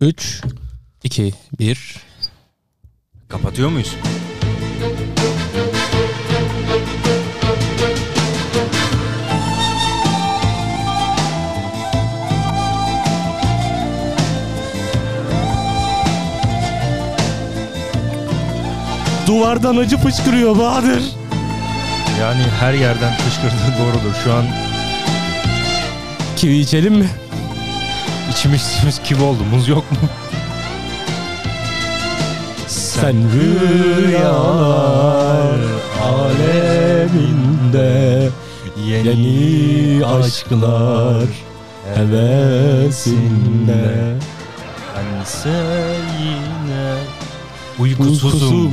3, 2, 1. Kapatıyor muyuz? Duvardan acı fışkırıyor Bahadır. Yani her yerden fışkırdığı doğrudur. Şu an Kivi içelim mi? İçimiz kivi oldu. Muz yok mu? Sen rüyalar aleminde Yeni aşklar hevesinde Bense yine uykusuzum.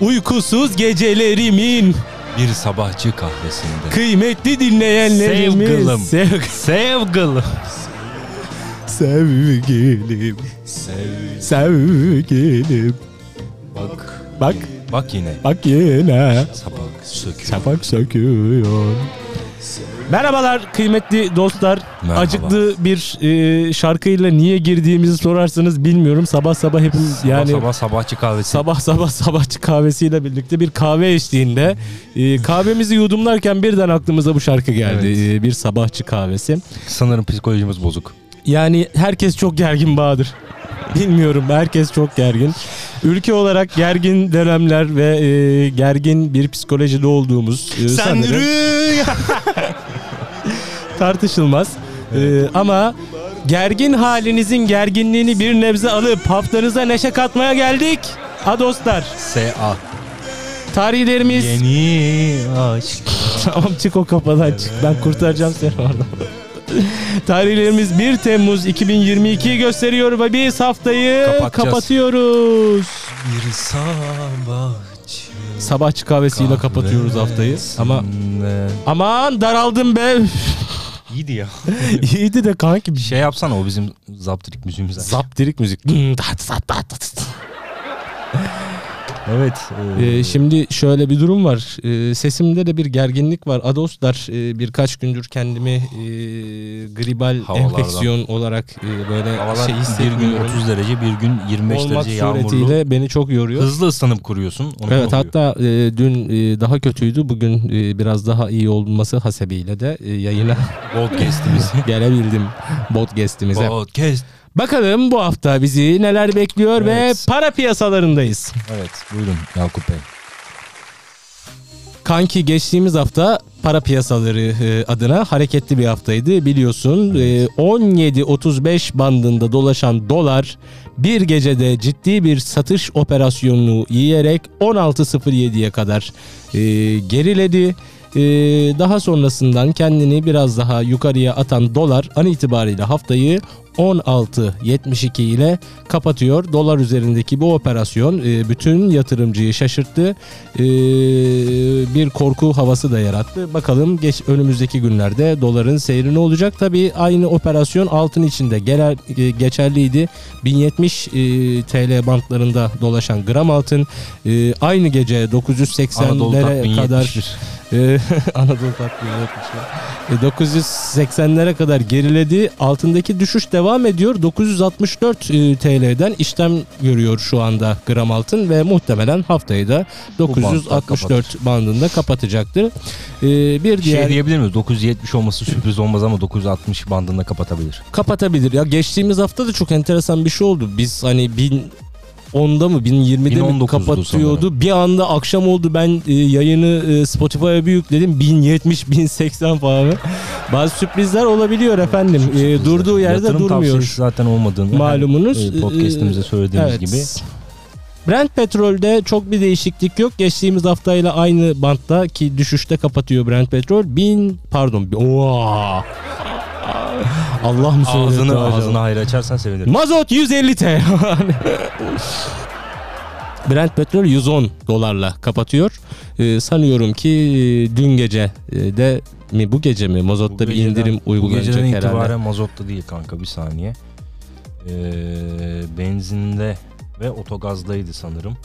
Uykusuz gecelerimin Bir sabahçı kahvesinde. Kıymetli dinleyenlerimiz Sevgilim. Sev- Sevgilim. Sevgilim Sev. Sevgilim Bak. Bak Bak yine. bak yine Sabah söküyor. Şafak söküyor Merhabalar kıymetli dostlar. Merhaba. Acıklı bir e, şarkıyla niye girdiğimizi sorarsanız bilmiyorum. Sabah sabah hepimiz Sabah yani sabah sabahçı kahvesi. sabah sabah sabahçı kahvesiyle birlikte bir kahve eşliğinde e, kahvemizi yudumlarken birden aklımıza bu şarkı geldi. Evet. E, bir sabahçı kahvesi. Sanırım psikolojimiz bozuk. Yani herkes çok gergin Bahadır. Bilmiyorum herkes çok gergin. Ülke olarak gergin dönemler ve e, gergin bir psikolojide olduğumuz e, sanırım rüya. tartışılmaz. E, ama gergin halinizin gerginliğini bir nebze alıp haftanıza neşe katmaya geldik. Ha dostlar S.A. tarihlerimiz Yeni aşk. Tamam çık o kafadan çık. Ben kurtaracağım seni oradan. Tarihlerimiz 1 Temmuz 2022'yi gösteriyor ve biz haftayı kapatıyoruz. Bir sabahçı. Sabahçı kahvesiyle kapatıyoruz haftayı. Ama aman daraldım be. İyiydi ya. İyiydi de kanki. Şey yapsana o bizim zaptirik müziğimiz. Zaptirik müzik. Evet. Ee, şimdi şöyle bir durum var. Ee, sesimde de bir gerginlik var. Adoslar e, birkaç gündür kendimi e, gribal Havalardan. enfeksiyon olarak e, böyle Havalar şey bir gün hissediyorum. 30 derece bir gün 25 Olmak derece yağmurlu. suretiyle beni çok yoruyor. Hızlı ıslanıp kuruyorsun. Onu Evet oluyor. hatta e, dün e, daha kötüydü. Bugün e, biraz daha iyi olması hasebiyle de e, yayına Podcast'imizi. gelebildim. Podcast'imize. Podcast. Bakalım bu hafta bizi neler bekliyor ve Evet. para piyasalarındayız. Evet buyurun Yakup Bey. Kanki geçtiğimiz hafta para piyasaları e, adına hareketli bir haftaydı biliyorsun. E, 17.35 bandında dolaşan dolar bir gecede ciddi bir satış operasyonunu yiyerek 16.07'ye kadar e, geriledi. E, daha sonrasından kendini biraz daha yukarıya atan dolar an itibariyle haftayı 16.72 ile kapatıyor. Dolar üzerindeki bu operasyon e, bütün yatırımcıyı şaşırttı. E, bir korku havası da yarattı. Bakalım geç önümüzdeki günlerde doların seyri ne olacak? Tabii aynı operasyon altın içinde genel e, geçerliydi. 1070 e, TL bantlarında dolaşan gram altın e, aynı gece Anadolu Tat 980'lere 1071. kadar ee, Anadolu tatlı yönetmişler. E, 980'lere kadar geriledi. Altındaki düşüş devam ediyor. 964 e, TL'den işlem görüyor şu anda gram altın ve muhtemelen haftayı da bantta 964 bandında kapatacaktır. E, bir diğer Şey diyebilir miyiz? 970 olması sürpriz olmaz ama 960 bandında kapatabilir. kapatabilir. Ya geçtiğimiz hafta da çok enteresan bir şey oldu. Biz hani bin 10'da mı 1020'de mi 1019'du kapatıyordu. sanırım. Bir anda akşam oldu ben e, yayını e, Spotify'a bir yükledim. 1070 1080 falan. Bazı sürprizler olabiliyor efendim. E, durduğu yerde Yatırım durmuyor. zaten olmadığını Malumunuz, her, e, podcast'imize söylediğimiz Evet. gibi. Brent petrolde çok bir değişiklik yok. Geçtiğimiz haftayla aynı bantta ki düşüşte kapatıyor Brent petrol. 1000 pardon. Oha. Allah mı söyledi Ağzını acaba? ağzını hayır açarsan sevinirim. Mazot 150 TL. Brent petrol 110 dolarla kapatıyor. Ee, sanıyorum ki e, dün gece e, de mi bu gece mi mazotta bir geceden- indirim Bu uygulanacak geceden herhalde. itibaren mazotta değil kanka bir saniye. Ee, benzinde ve otogazdaydı sanırım.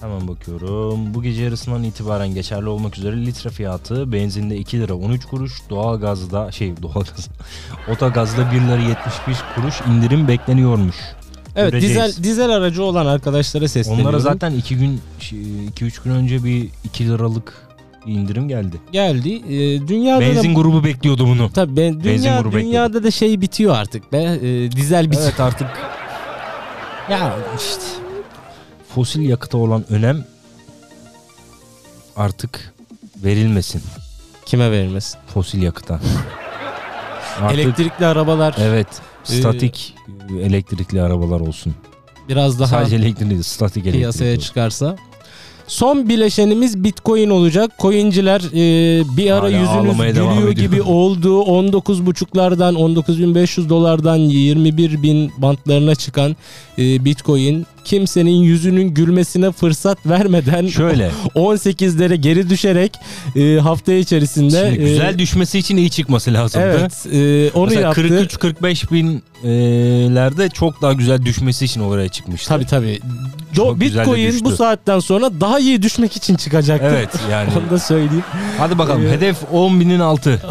Hemen bakıyorum. Bu gece yarısından itibaren geçerli olmak üzere litre fiyatı benzinde 2 lira 13 kuruş, doğalgazda şey doğalgaz, otogazda 1 lira 71 kuruş indirim bekleniyormuş. Evet Göreceğiz. dizel dizel aracı olan arkadaşlara sesleniyorum. Onlara zaten 2 gün 2 3 gün önce bir 2 liralık indirim geldi. geldi. Ee, dünyada Benzin da grubu bekliyordu bunu. tabii ben, dünya, grubu dünyada da şey bitiyor artık be. Ee, dizel bitiyor. Evet artık ya işte fosil yakıta olan önem artık verilmesin Kime verilmesin? fosil yakıta. Artık Elektrikli arabalar evet Ee, statik elektrikli arabalar olsun. biraz daha Sadece elektrikli statik elektrikli. piyasaya çıkarsa. Son bileşenimiz Bitcoin olacak. Coinciler e, bir ara Hala yüzünüz gülüyor gibi oldu. 19.5'lardan 19.500 dolardan 21.000 bantlarına çıkan e, Bitcoin kimsenin yüzünün gülmesine fırsat vermeden Şöyle 18'lere geri düşerek e, hafta içerisinde şimdi e, güzel düşmesi için iyi çıkması lazım. evet e, onu Mesela yaptı. 43-45 binlerde çok daha güzel düşmesi için oraya çıkmıştı. Tabii tabii. Do- Bitcoin bu saatten sonra daha iyi düşmek için çıkacaktı. Evet yani. Onu da söyleyeyim. Hadi bakalım Ee, hedef 10 binin altı.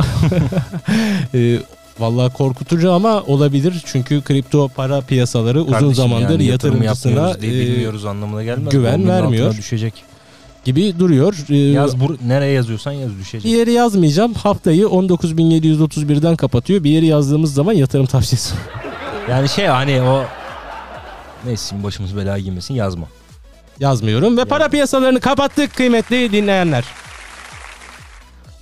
Ee, vallahi korkutucu ama olabilir. Çünkü kripto para piyasaları uzun Kardeşim zamandır yani yatırım yatırımcısına diye e, bilmiyoruz anlamına gelmez. güven 10 binin vermiyor. düşecek. gibi duruyor. Ee, Yaz bur nereye yazıyorsan yaz bir düşecek. yeri yazmayacağım. Haftayı 19.731'den kapatıyor. Bir yeri yazdığımız zaman yatırım tavsiyesi. Yani şey hani o neyse başımız belaya girmesin yazma. Yazmıyorum ve para piyasalarını kapattık kıymetli dinleyenler.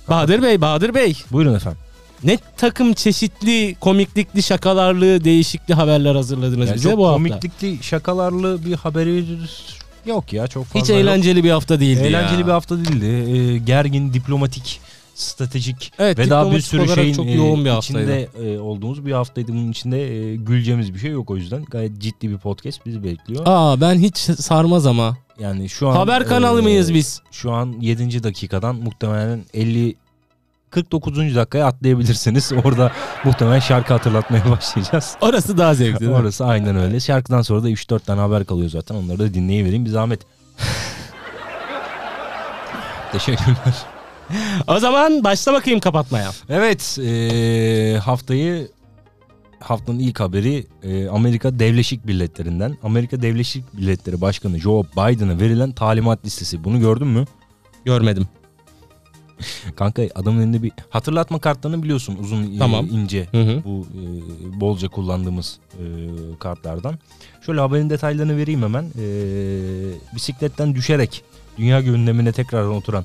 Bahadır Bey, Bahadır Bey. Buyurun efendim. Ne takım çeşitli komiklikli şakalarlı değişikli haberler hazırladınız Yani bize çok bu hafta. komiklikli şakalarlı bir haberi yok ya çok fazla Hiç yok. eğlenceli bir hafta değildi Eğlenceli ya. bir hafta değildi. Ee, gergin, diplomatik, stratejik Evet, ve daha bir sürü şeyin çok e, yoğun bir haftaydı. içinde e, olduğumuz bir haftaydı. Bunun içinde e, güleceğimiz bir şey yok o yüzden. Gayet ciddi bir podcast bizi bekliyor. Aa ben hiç sarmaz ama. Yani şu an Haber kanalı e, mıyız biz? Şu an 7. dakikadan muhtemelen 50 49. dakikaya atlayabilirsiniz. Orada muhtemelen şarkı hatırlatmaya başlayacağız. Orası daha zevkli. Orası aynen öyle. Şarkıdan sonra da 3-4 tane haber kalıyor zaten. Onları da dinleyivereyim bir zahmet. Teşekkürler. O zaman başla bakayım kapatmaya. Evet eee, haftayı haftanın ilk haberi eee, Amerika Devleşik Milletleri'nden. Amerika Devleşik Milletleri Başkanı Joe Biden'a verilen talimat listesi. Bunu gördün mü? Görmedim. Kanka adamın elinde bir hatırlatma kartlarını biliyorsun uzun e, Tamam. ince Hı hı. bu e, bolca kullandığımız e, kartlardan. Şöyle haberin detaylarını vereyim hemen. E, bisikletten düşerek dünya gündemine tekrardan oturan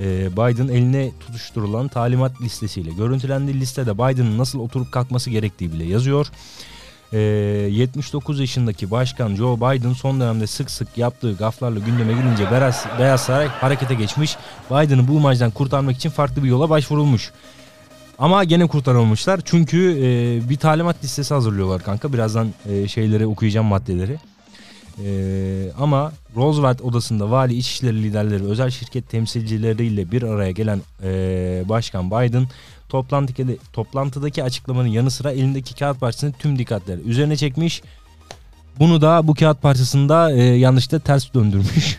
e, Biden eline tutuşturulan talimat listesiyle görüntülendiği listede Biden'ın nasıl oturup kalkması gerektiği bile yazıyor. E, 79 yaşındaki başkan Joe Biden son dönemde sık sık yaptığı gaflarla gündeme gelince Beyaz, Beyaz Saray harekete geçmiş. Biden'ı bu imajdan kurtarmak için farklı bir yola başvurulmuş. Ama gene kurtarılmışlar çünkü e, bir talimat listesi hazırlıyorlar kanka. Birazdan e, şeyleri okuyacağım maddeleri. E, ama Roosevelt odasında vali içişleri liderleri, özel şirket temsilcileriyle bir araya gelen e, Başkan Biden toplantıdaki, toplantıdaki açıklamanın yanı sıra elindeki kağıt parçasını tüm dikkatleri üzerine çekmiş. Bunu da bu kağıt parçasında e, yanlışlıkla ters döndürmüş.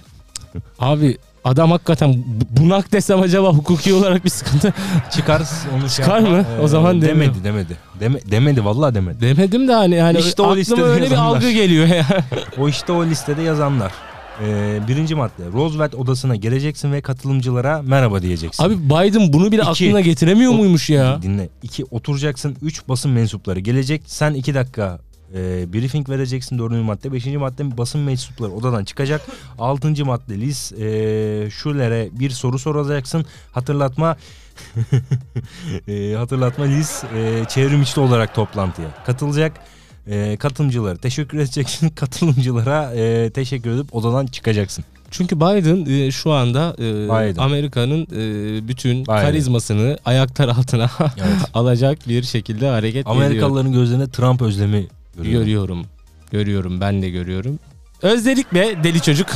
Abi adam hakikaten bu- bunak desem acaba hukuki olarak bir sıkıntı Çıkar onu şey Çıkar mı? O zaman demedi demiyorum. demedi. Deme, demedi vallahi demedi. demedim de hani hani İşte o listede öyle bir yazanlar. algı geliyor ya. O işte o listede yazanlar. Ee, birinci madde. Roosevelt odasına geleceksin ve katılımcılara merhaba diyeceksin. Abi Biden bunu bile İki. aklına getiremiyor O- muymuş ya? Dinle. İki oturacaksın. Üç basın mensupları gelecek. Sen iki dakika e, briefing vereceksin. Dördüncü madde. Beşinci madde basın mensupları odadan çıkacak. Altıncı madde Liz e, Schuller'e bir soru soracaksın. Hatırlatma e, hatırlatma Liz e, çevrim içi olarak toplantıya katılacak. E, katılımcılara teşekkür edeceksin. Katılımcılara e, teşekkür edip odadan çıkacaksın. Çünkü Biden e, şu anda e. Amerika'nın e, bütün Biden. karizmasını ayaklar altına Evet. alacak bir şekilde hareket ediyor. Amerikalıların gözlerine Trump özlemi görüyorum. Görüyorum. Görüyorum. Ben de görüyorum. Özledik be deli çocuk.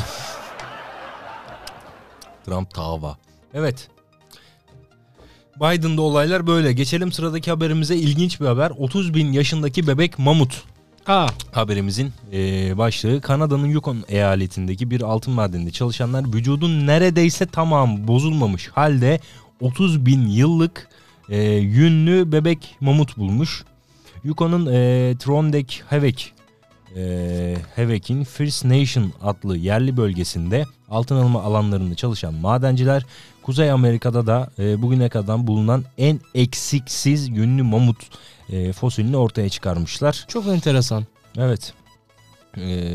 Trump tava. Evet. Biden'da olaylar böyle. Geçelim sıradaki haberimize ilginç bir haber. 30 bin yaşındaki bebek mamut. Aa, haberimizin e, başlığı Kanada'nın Yukon eyaletindeki bir altın madeninde çalışanlar vücudun neredeyse tamam bozulmamış halde 30 bin yıllık e, yünlü bebek mamut bulmuş. Yukon'un e, Trondek Havek e, Havek'in First Nation adlı yerli bölgesinde altın alma alanlarında çalışan madenciler Kuzey Amerika'da da e, bugüne kadar bulunan en eksiksiz yünlü mamut e, fosilini ortaya çıkarmışlar. çok enteresan. Evet. Ee,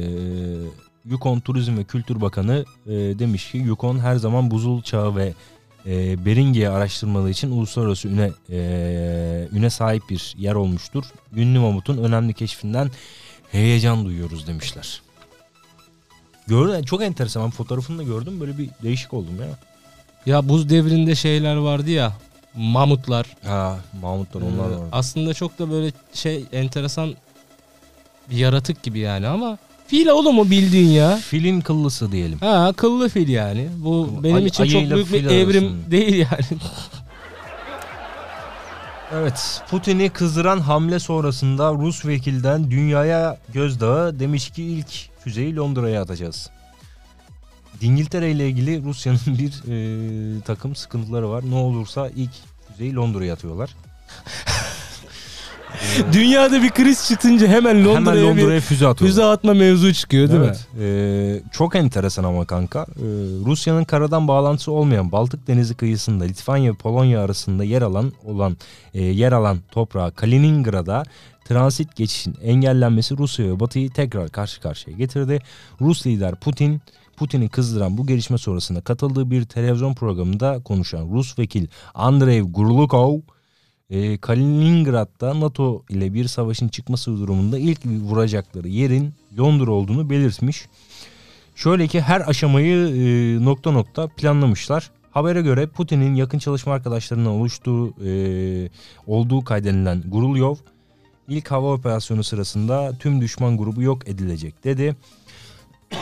Yukon Turizm ve Kültür Bakanı e, demiş ki Yukon her zaman buzul çağı ve e, Beringe araştırmaları için uluslararası üne e, üne sahip bir yer olmuştur. Ünlü mamutun önemli keşfinden heyecan duyuyoruz demişler. Gördün çok enteresan. Ben fotoğrafını da gördüm. Böyle bir değişik oldum ya. Ya buz devrinde şeyler vardı ya. Mamutlar. Ha, Mahmutlar onlar Ee, var. aslında çok da böyle şey enteresan bir yaratık gibi yani ama fil oğlum o bildiğin ya. Filin kıllısı diyelim. Ha akıllı fil yani. Bu Akıllı. benim Ay- için çok ayıyla büyük bir fil evrim arasında. değil yani. Evet, Putin'i kızdıran hamle sonrasında Rus vekilden dünyaya gözdağı demiş ki ilk füzeyi Londra'ya atacağız. İngiltere ile ilgili Rusya'nın bir e, takım sıkıntıları var. Ne olursa ilk füzeyi Londra'ya atıyorlar. Dünyada bir kriz çıkınca hemen Londra'ya, Hemen Londra'ya bir füze atıyorlar. füze atma mevzu çıkıyor değil mi? evet. Ee, çok enteresan ama kanka. Ee, Rusya'nın karadan bağlantısı olmayan Baltık Denizi kıyısında Litvanya ve Polonya arasında yer alan olan e, yer alan toprağı Kaliningrad'a transit geçişin engellenmesi Rusya ve Batı'yı tekrar karşı karşıya getirdi. Rus lider Putin Putin'i kızdıran bu gelişme sonrasında katıldığı bir televizyon programında konuşan Rus vekil Andrei Gurlukov e, Kaliningrad'da NATO ile bir savaşın çıkması durumunda ilk vuracakları yerin Londra olduğunu belirtmiş. Şöyle ki her aşamayı e, nokta nokta planlamışlar. Habere göre Putin'in yakın çalışma arkadaşlarından oluştuğu e, olduğu kaydedilen Gurulyov ilk hava operasyonu sırasında tüm düşman grubu yok edilecek dedi.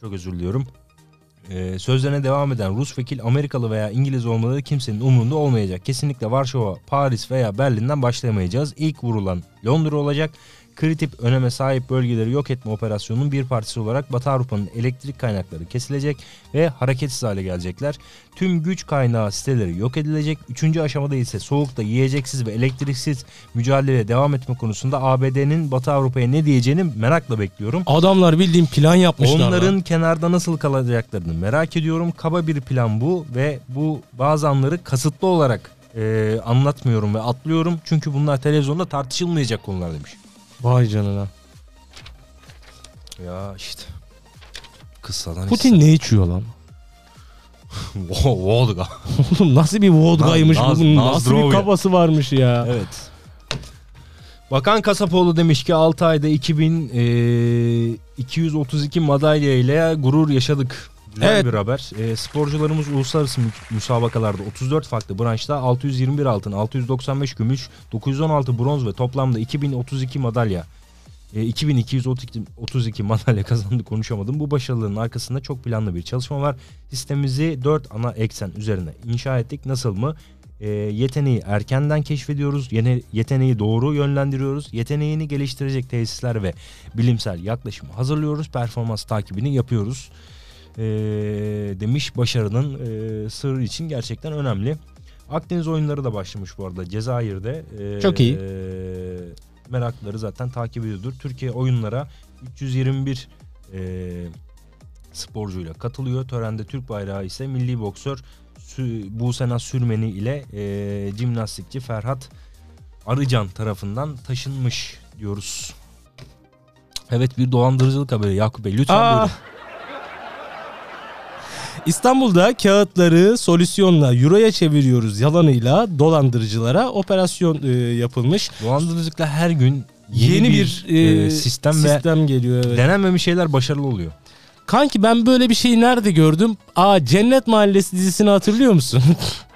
Çok özür diliyorum. Ee, sözlerine devam eden Rus vekil Amerikalı veya İngiliz olmaları kimsenin umurunda olmayacak. Kesinlikle Varşova, Paris veya Berlin'den başlayamayacağız. İlk vurulan Londra olacak. Kritik öneme sahip bölgeleri yok etme operasyonunun bir partisi olarak Batı Avrupa'nın elektrik kaynakları kesilecek ve hareketsiz hale gelecekler. Tüm güç kaynağı siteleri yok edilecek. Üçüncü aşamada ise soğukta yiyeceksiz ve elektriksiz mücadeleye devam etme konusunda ABD'nin Batı Avrupa'ya ne diyeceğini merakla bekliyorum. Adamlar bildiğin plan yapmışlar. Onların lan. kenarda nasıl kalacaklarını merak ediyorum. Kaba bir plan bu ve bu bazı anları kasıtlı olarak e, anlatmıyorum ve atlıyorum. Çünkü bunlar televizyonda tartışılmayacak konular demiş. Vay canına. Ya işte. Kıssadan Putin ne içiyor lan? Vodka. Oğlum nasıl bir vodkaymış Naz- bunun? Nasıl Nazdrovya. bir kafası varmış ya? Evet. Bakan Kasapoğlu demiş ki 6 ayda 2000 e, 232 madalya ile gurur yaşadık. Güzel Evet. bir haber. E, sporcularımız uluslararası mü- müsabakalarda 34 farklı branşta 621 altın, 695 gümüş, 916 bronz ve toplamda 2032 madalya. E, 2232 32 madalya kazandı konuşamadım. Bu başarıların arkasında çok planlı bir çalışma var. Sistemimizi 4 ana eksen üzerine inşa ettik. Nasıl mı? E, yeteneği erkenden keşfediyoruz. Yine yeteneği doğru yönlendiriyoruz. Yeteneğini geliştirecek tesisler ve bilimsel yaklaşımı hazırlıyoruz. Performans takibini yapıyoruz. E, demiş başarının e, sırrı için gerçekten önemli. Akdeniz oyunları da başlamış bu arada Cezayir'de. E, Çok iyi. E, meraklıları zaten takip ediyordur. Türkiye oyunlara 321 e, sporcuyla katılıyor. Törende Türk bayrağı ise milli boksör Busena Sürmeni ile e, jimnastikçi Ferhat Arıcan tarafından taşınmış diyoruz. Evet bir dolandırıcılık haberi Yakup Bey lütfen Aa. buyurun. İstanbul'da kağıtları solüsyonla euroya çeviriyoruz yalanıyla dolandırıcılara operasyon e, yapılmış. Dolandırıcılıkla her gün yeni, Yeni, bir, bir, e, sistem, sistem geliyor. ve Evet. denenmemiş şeyler başarılı oluyor. Kanki ben böyle bir şeyi nerede gördüm? Aa Cennet Mahallesi dizisini hatırlıyor musun?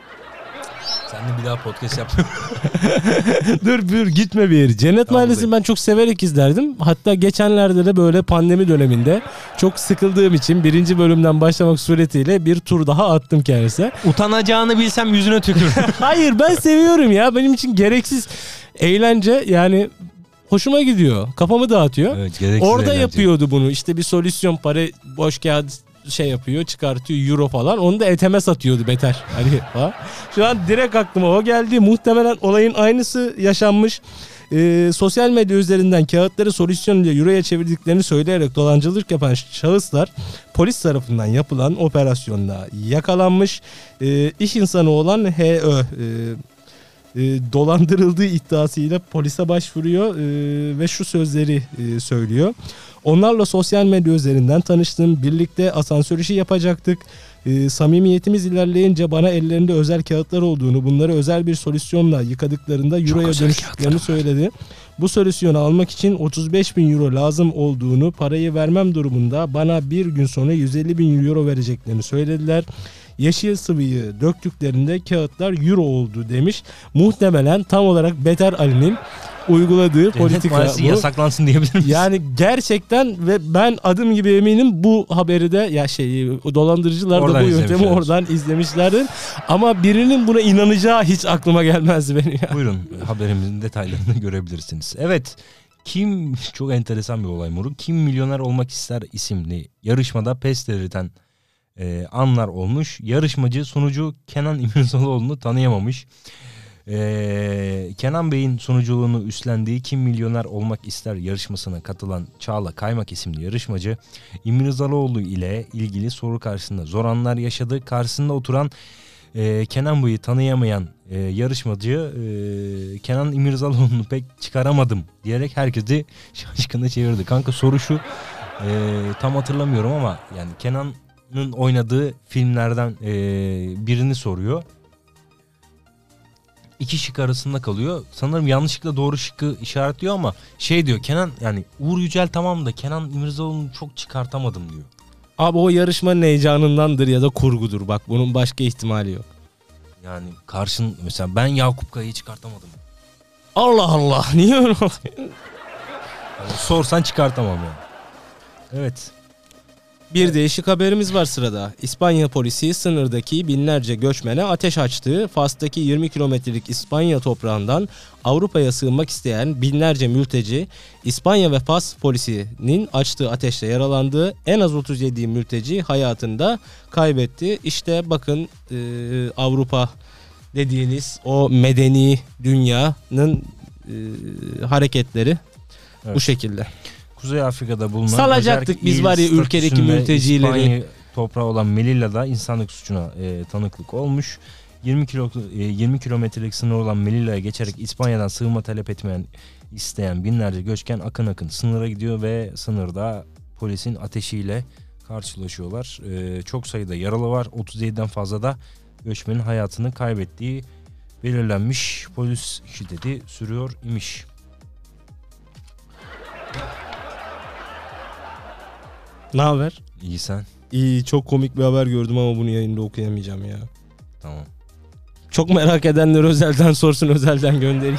Sen de bir daha podcast yap. dur dur gitme bir yere. Cennet Tamam, Mahallesi'ni ben çok severek izlerdim. Hatta geçenlerde de böyle pandemi döneminde çok sıkıldığım için birinci bölümden başlamak suretiyle bir tur daha attım kendisine. Utanacağını bilsem yüzüne tükür. Hayır ben seviyorum ya. Benim için gereksiz eğlence yani hoşuma gidiyor. Kafamı dağıtıyor. Evet, Orada eğlence. yapıyordu bunu. İşte bir solüsyon para boş kağıt şey yapıyor çıkartıyor euro falan onu da eteme satıyordu beter. Hani ha? Şu an direkt aklıma o geldi. Muhtemelen olayın aynısı yaşanmış. Ee, sosyal medya üzerinden kağıtları solüsyon ile euroya çevirdiklerini söyleyerek dolancılık yapan şahıslar polis tarafından yapılan operasyonda yakalanmış. Ee, iş insanı olan HÖ e, e, dolandırıldığı iddiasıyla polise başvuruyor e, ve şu sözleri e, söylüyor. Onlarla sosyal medya üzerinden tanıştım. Birlikte asansör işi yapacaktık. E, samimiyetimiz ilerleyince bana ellerinde özel kağıtlar olduğunu, bunları özel bir solüsyonla yıkadıklarında euroya dönüştüklerini söyledi. Bu solüsyonu almak için 35 bin euro lazım olduğunu, parayı vermem durumunda bana bir gün sonra 150 bin euro vereceklerini söylediler. Yeşil sıvıyı döktüklerinde kağıtlar euro oldu demiş. Muhtemelen tam olarak Beter Ali'nin uyguladığı Cennet politika bu. yasaklansın diyebilir miyiz? Yani gerçekten ve ben adım gibi eminim bu haberi de ya şey dolandırıcılar Oradan da bu yöntemi oradan izlemişlerdir. Ama birinin buna inanacağı hiç aklıma gelmezdi benim ya. Buyurun haberimizin detaylarını görebilirsiniz. Evet kim çok enteresan bir olay Moruk. Kim Milyoner Olmak ister isimli yarışmada pes dedirten e, anlar olmuş. Yarışmacı sonucu Kenan İmirzalıoğlu'nu tanıyamamış. E, Kenan Bey'in sunuculuğunu üstlendiği Kim Milyoner Olmak ister yarışmasına katılan Çağla Kaymak isimli yarışmacı İmirzalıoğlu ile ilgili soru karşısında zor anlar yaşadı. Karşısında oturan e, Kenan Bey'i tanıyamayan e, yarışmacı e, Kenan İmirzalıoğlu'nu pek çıkaramadım diyerek herkesi şaşkına çevirdi. Kanka soru şu e, tam hatırlamıyorum ama yani Kenan'ın oynadığı filmlerden e, birini soruyor. İki şık arasında kalıyor. Sanırım yanlışlıkla doğru şıkkı işaretliyor ama şey diyor Kenan yani Uğur Yücel tamam da Kenan İmirzalıoğlu'nu çok çıkartamadım diyor. Abi o yarışmanın heyecanındandır ya da kurgudur. Bak bunun başka ihtimali yok. Yani karşın mesela ben Yakup Kaya'yı çıkartamadım. Allah Allah niye öyle oluyor? Yani sorsan çıkartamam yani. Evet. Bir değişik haberimiz var sırada. İspanya polisi sınırdaki binlerce göçmene ateş açtı. Fas'taki 20 kilometrelik İspanya toprağından Avrupa'ya sığınmak isteyen binlerce mülteci İspanya ve Fas polisinin açtığı ateşle yaralandı. En az 37 mülteci hayatında kaybetti. İşte bakın e, Avrupa dediğiniz o medeni dünyanın e, hareketleri bu Evet. şekilde. Kuzey Afrika'da bulunan Salacaktık biz var ya ülkedeki mültecileri. İspanya toprağı olan Melilla'da insanlık suçuna e, tanıklık olmuş. 20 kilo e, 20 kilometrelik sınır olan Melilla'ya geçerek İspanya'dan sığınma talep etmeyen isteyen binlerce göçken akın akın sınıra gidiyor ve sınırda polisin ateşiyle karşılaşıyorlar. E, çok sayıda yaralı var. 37'den fazla da göçmenin hayatını kaybettiği belirlenmiş. Polis şiddeti sürüyor imiş. Ne haber? İyi sen. İyi çok komik bir haber gördüm ama bunu yayında okuyamayacağım ya. Tamam. Çok merak edenler özelden sorsun özelden göndereyim.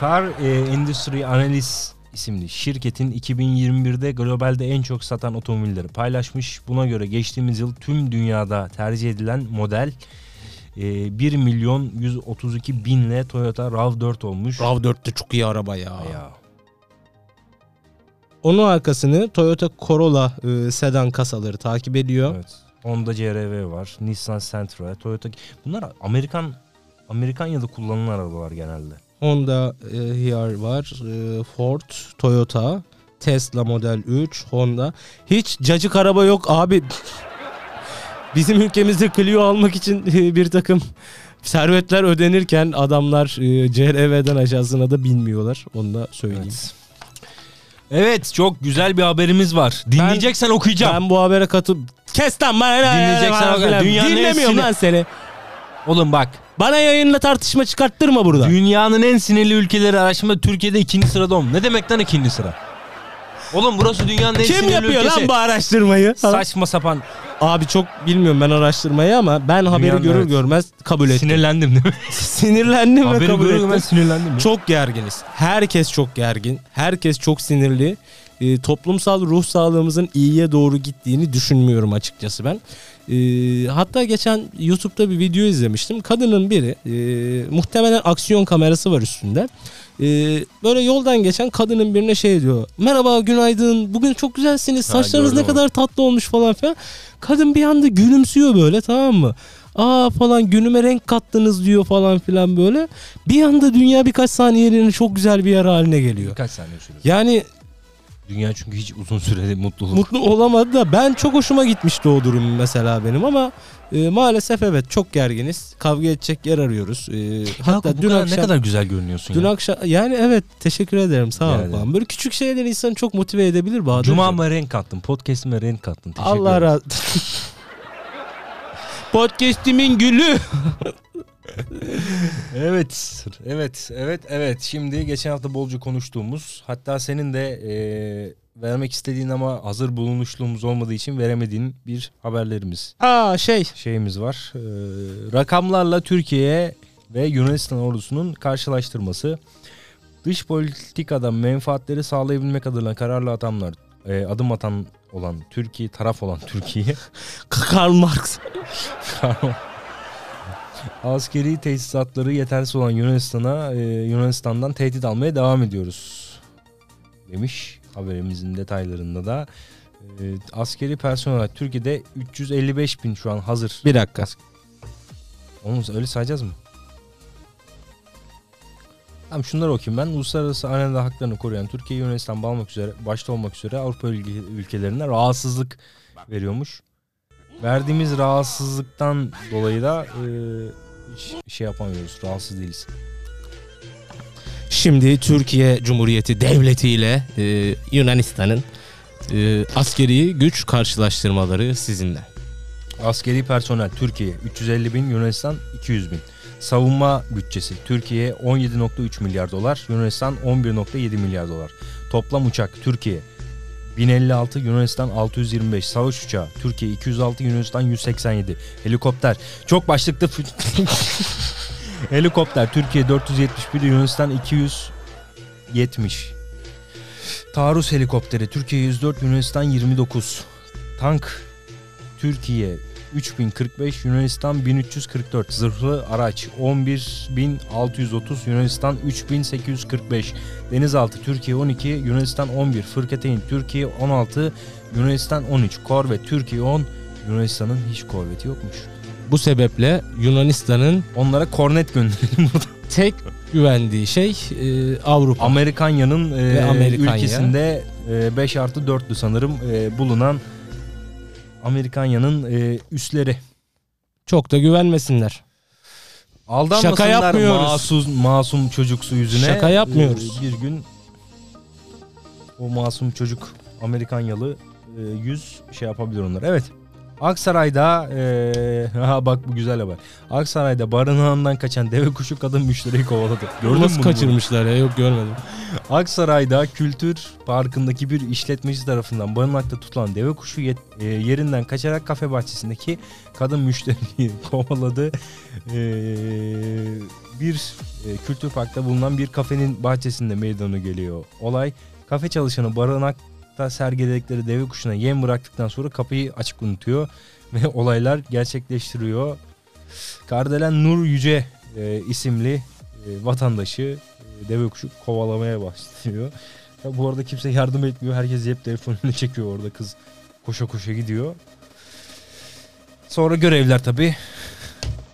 Car e, Industry Analyst isimli şirketin 2021'de globalde en çok satan otomobilleri paylaşmış. Buna göre geçtiğimiz yıl tüm dünyada tercih edilen model e, 1 milyon 132 binle Toyota RAV4 olmuş. RAV4 de çok iyi araba ya. Ya. Onun arkasını Toyota Corolla e, sedan kasaları takip ediyor. Evet. Honda CR-V var, Nissan Sentra, Toyota. Bunlar Amerikan Amerikan ya da kullanılan arabalar genelde. Honda e, HR var, e, Ford, Toyota, Tesla Model 3, Honda. Hiç cacık araba yok abi. Bizim ülkemizde Clio almak için e, bir takım servetler ödenirken adamlar e, CR-V'den aşağısına da bilmiyorlar. Onu da söyleyeyim. Evet. Evet çok güzel bir haberimiz var. Dinleyeceksen okuyacağım. Ben bu habere katıl... Kes lan bana Dinleyeceksen en Dinlemiyorum lan seni. Oğlum bak Bana yayınla tartışma çıkarttırma burada. Dünyanın en sinirli ülkeleri araştırma Türkiye'de ikinci sırada olmuş. Ne demek lan ikinci sıra? Oğlum burası dünyanın en Kim sinirli yapıyor ülkesi. lan bu araştırmayı? Saçma sapan. Abi çok bilmiyorum ben araştırmayı ama ben haberi Dünyanın, görür evet. görmez kabul ettim. Sinirlendim değil mi? Sinirlendim ve Haberi kabul görür ettim. görmez sinirlendim. Çok gerginiz. Herkes çok gergin. Herkes çok sinirli. Ee, toplumsal ruh sağlığımızın iyiye doğru gittiğini düşünmüyorum açıkçası ben. Ee, hatta geçen YouTube'da bir video izlemiştim. Kadının biri e, muhtemelen aksiyon kamerası var üstünde. Ee, böyle yoldan geçen kadının birine şey diyor. Merhaba günaydın bugün çok güzelsiniz Ha, saçlarınız ne gördüm kadar tatlı olmuş falan filan. Kadın bir anda gülümsüyor böyle tamam mı? Aa falan günüme renk kattınız diyor falan filan böyle. Bir anda dünya birkaç saniyeliğine çok güzel bir yer haline geliyor. Birkaç saniye sürüyor. Yani Dünya çünkü hiç uzun süreli mutluluk. mutlu olamadı da ben çok hoşuma gitmişti o durum mesela benim ama e, maalesef evet çok gerginiz. Kavga edecek yer arıyoruz. E, hatta Hatta dün kadar, akşam ne kadar güzel görünüyorsun dün ya. akşam yani evet teşekkür ederim sağ ol Yani. Böyle küçük şeyler insanı çok motive edebilir Bahadır. Cuma'ma renk kattın. Podcast'ime renk kattın. Teşekkür Allah razı Podcast'imin gülü. Evet, evet, evet, evet. Şimdi geçen hafta bolca konuştuğumuz, hatta senin de e, vermek istediğin ama hazır bulunuşluğumuz olmadığı için veremediğin bir haberlerimiz, Aa şey şeyimiz var. E, rakamlarla Türkiye ve Yunanistan ordusunun karşılaştırması. Dış politikada menfaatleri sağlayabilmek adına kararlı adamlar, e, adım atan olan Türkiye, taraf olan Türkiye Karl Marx. Askeri tesisatları yetersiz olan Yunanistan'a e, Yunanistan'dan tehdit almaya devam ediyoruz demiş haberimizin detaylarında da. E, askeri personel olarak Türkiye'de 355 bin şu an hazır. Bir dakika. Onu öyle sayacağız mı? Tamam şunları okuyayım ben. Uluslararası arenada haklarını koruyan Türkiye, Yunanistan bağlamak üzere, başta olmak üzere Avrupa ülke- ülkelerine rahatsızlık veriyormuş. Verdiğimiz rahatsızlıktan dolayı da e, şey yapamıyoruz. Rahatsız değiliz. Şimdi Türkiye Cumhuriyeti Devleti ile e, Yunanistan'ın e, askeri güç karşılaştırmaları sizinle. Askeri personel Türkiye 350 bin, Yunanistan 200 bin. Savunma bütçesi Türkiye 17.3 milyar dolar, Yunanistan 11.7 milyar dolar. Toplam uçak Türkiye 1056, Yunanistan 625. Savaş uçağı Türkiye 206, Yunanistan 187. Helikopter çok başlıklı Helikopter Türkiye 471, Yunanistan 270. Taarruz helikopteri Türkiye 104, Yunanistan 29. Tank Türkiye 3045, Yunanistan 1344. Zırhlı araç 11630, Yunanistan 3845. Denizaltı Türkiye 12, Yunanistan 11. Fırkateyn Türkiye 16, Yunanistan 13. Korvet Türkiye 10, Yunanistan'ın hiç korveti yokmuş. Bu sebeple Yunanistan'ın Onlara kornet gönderelim burada. tek güvendiği şey e, Avrupa. Amerikanya'nın e, Amerikanya. ülkesinde e, 5 artı 4'lü sanırım e, bulunan Amerikanya'nın e, üsleri. Çok da güvenmesinler. Aldanmasınlar Şaka yapmıyoruz. masum, masum çocuksu yüzüne. Şaka yapmıyoruz. Ee, bir gün o masum çocuk Amerikanyalı e, yüz şey yapabilir onlar. Evet. Aksaray'da e, ha bak bu güzel haber. Aksaray'da barınağından kaçan deve kuşu kadın müşteriyi kovaladı. Gördün Nasıl kaçırmışlar ya yok görmedim. Aksaray'da Kültür Parkı'ndaki bir işletmeci tarafından barınakta tutulan deve kuşu yet- e, yerinden kaçarak kafe bahçesindeki kadın müşteriyi kovaladı. E, bir e, Kültür Park'ta bulunan bir kafenin bahçesinde meydana geliyor. Olay kafe çalışanı barınakta sergiledikleri deve kuşuna yem bıraktıktan sonra kapıyı açık unutuyor ve olaylar gerçekleştiriyor. Kardelen Nur Yüce e, isimli e, vatandaşı e, deve kuşu kovalamaya başlıyor. Ya bu arada kimse yardım etmiyor. Herkes cep telefonunu çekiyor orada kız koşa koşa gidiyor. Sonra görevler tabii.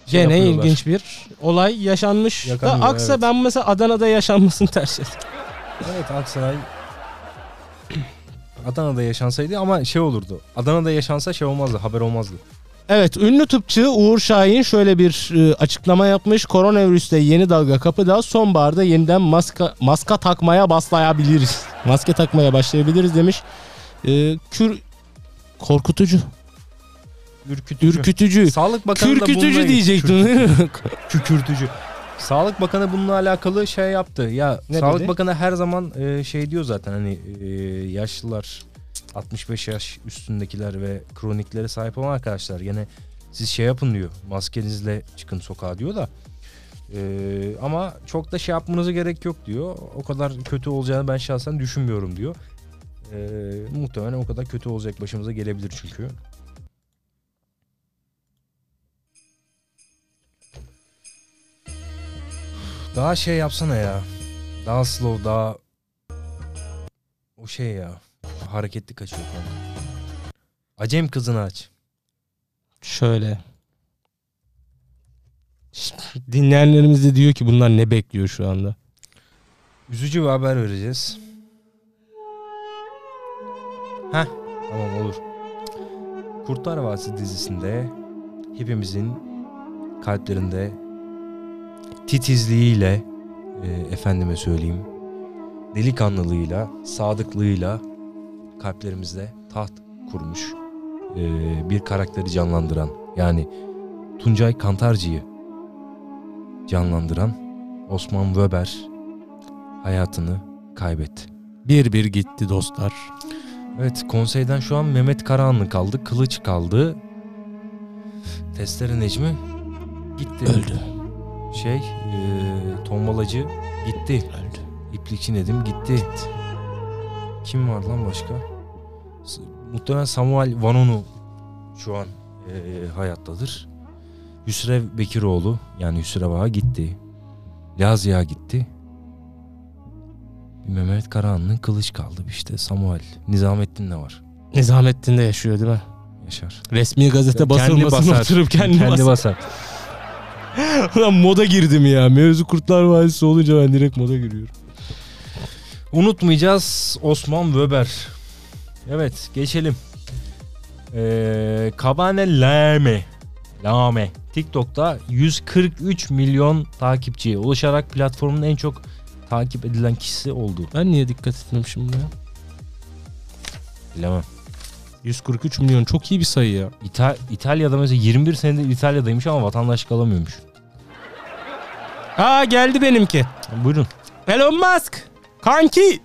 şey Gene yapıyorlar. ilginç bir olay yaşanmış. Da Yakalıyor, aksa evet. ben mesela Adana'da yaşanmasını tercih ederim. Evet Aksaray Adana'da yaşansaydı ama şey olurdu. Adana'da yaşansa şey olmazdı, haber olmazdı. Evet ünlü tıpçı Uğur Şahin şöyle bir e, açıklama yapmış. Koronavirüste yeni dalga kapıda sonbaharda yeniden maska, maska takmaya başlayabiliriz. Maske takmaya başlayabiliriz demiş. E, kür korkutucu, Ürkütücü. ürkütücü, Sağlık Bakanı da kürkütücü bununla- diyecektim. Kükürtücü. Sağlık Bakanı bununla alakalı şey yaptı. Ya Ne Sağlık dedi? Bakanı her zaman e, şey diyor zaten hani e, yaşlılar 65 yaş üstündekiler ve kroniklere sahip olan arkadaşlar yine siz şey yapın diyor. Maskenizle çıkın sokağa diyor da. E, ama çok da şey yapmanıza gerek yok diyor. O kadar kötü olacağını ben şahsen düşünmüyorum diyor. E, muhtemelen o kadar kötü olacak başımıza gelebilir çünkü. Daha şey yapsana ya. Daha slow, daha o şey ya. Hareketli kaçıyor kanka. Acem kızını aç. Şöyle. Dinleyenlerimiz de diyor ki bunlar ne bekliyor şu anda. Üzücü bir haber vereceğiz. Heh tamam olur. Kurtlar Vadisi dizisinde hepimizin kalplerinde titizliğiyle e, efendime söyleyeyim delikanlılığıyla, sadıklığıyla kalplerimizde taht kurmuş e, bir karakteri canlandıran yani Tuncay Kantarcı'yı canlandıran Osman Weber hayatını kaybetti. Bir bir gitti dostlar. Evet konseyden şu an Mehmet Karahanlı kaldı. Kılıç kaldı. Testere Necmi gitti. Öldü. Şey e, tombalacı gitti. Öldü. İplikçi Nedim gitti. Kim var lan başka? S- Muhtemelen Samuel Vanonu şu an e, hayattadır. Hüsrev Bekiroğlu yani Hüsrev Ağa gitti. Lazia gitti. Mehmet Karahanlı kılıç kaldı işte Samuel. Nizamettin de var. Nizamettin de yaşıyor değil mi? Yaşar. Resmi gazete Kendi basılmasını basar. oturup kendi, Kendi basar. basar. Lan moda girdim ya. Mevzu Kurtlar Vadisi olunca ben direkt moda giriyorum. Unutmayacağız Osman Weber. Evet geçelim. Ee, Kabane Lame. Lame. TikTok'ta 143 milyon takipçiye ulaşarak platformun en çok takip edilen kişisi oldu. Ben niye dikkat ettim şimdi ya? Bilemem. 143 milyon çok iyi bir sayı ya. İta- İtalya'da mesela 21 senedir İtalya'daymış ama vatandaşlık alamıyormuş. Aa geldi benimki. Buyurun. Elon Musk. Kanki.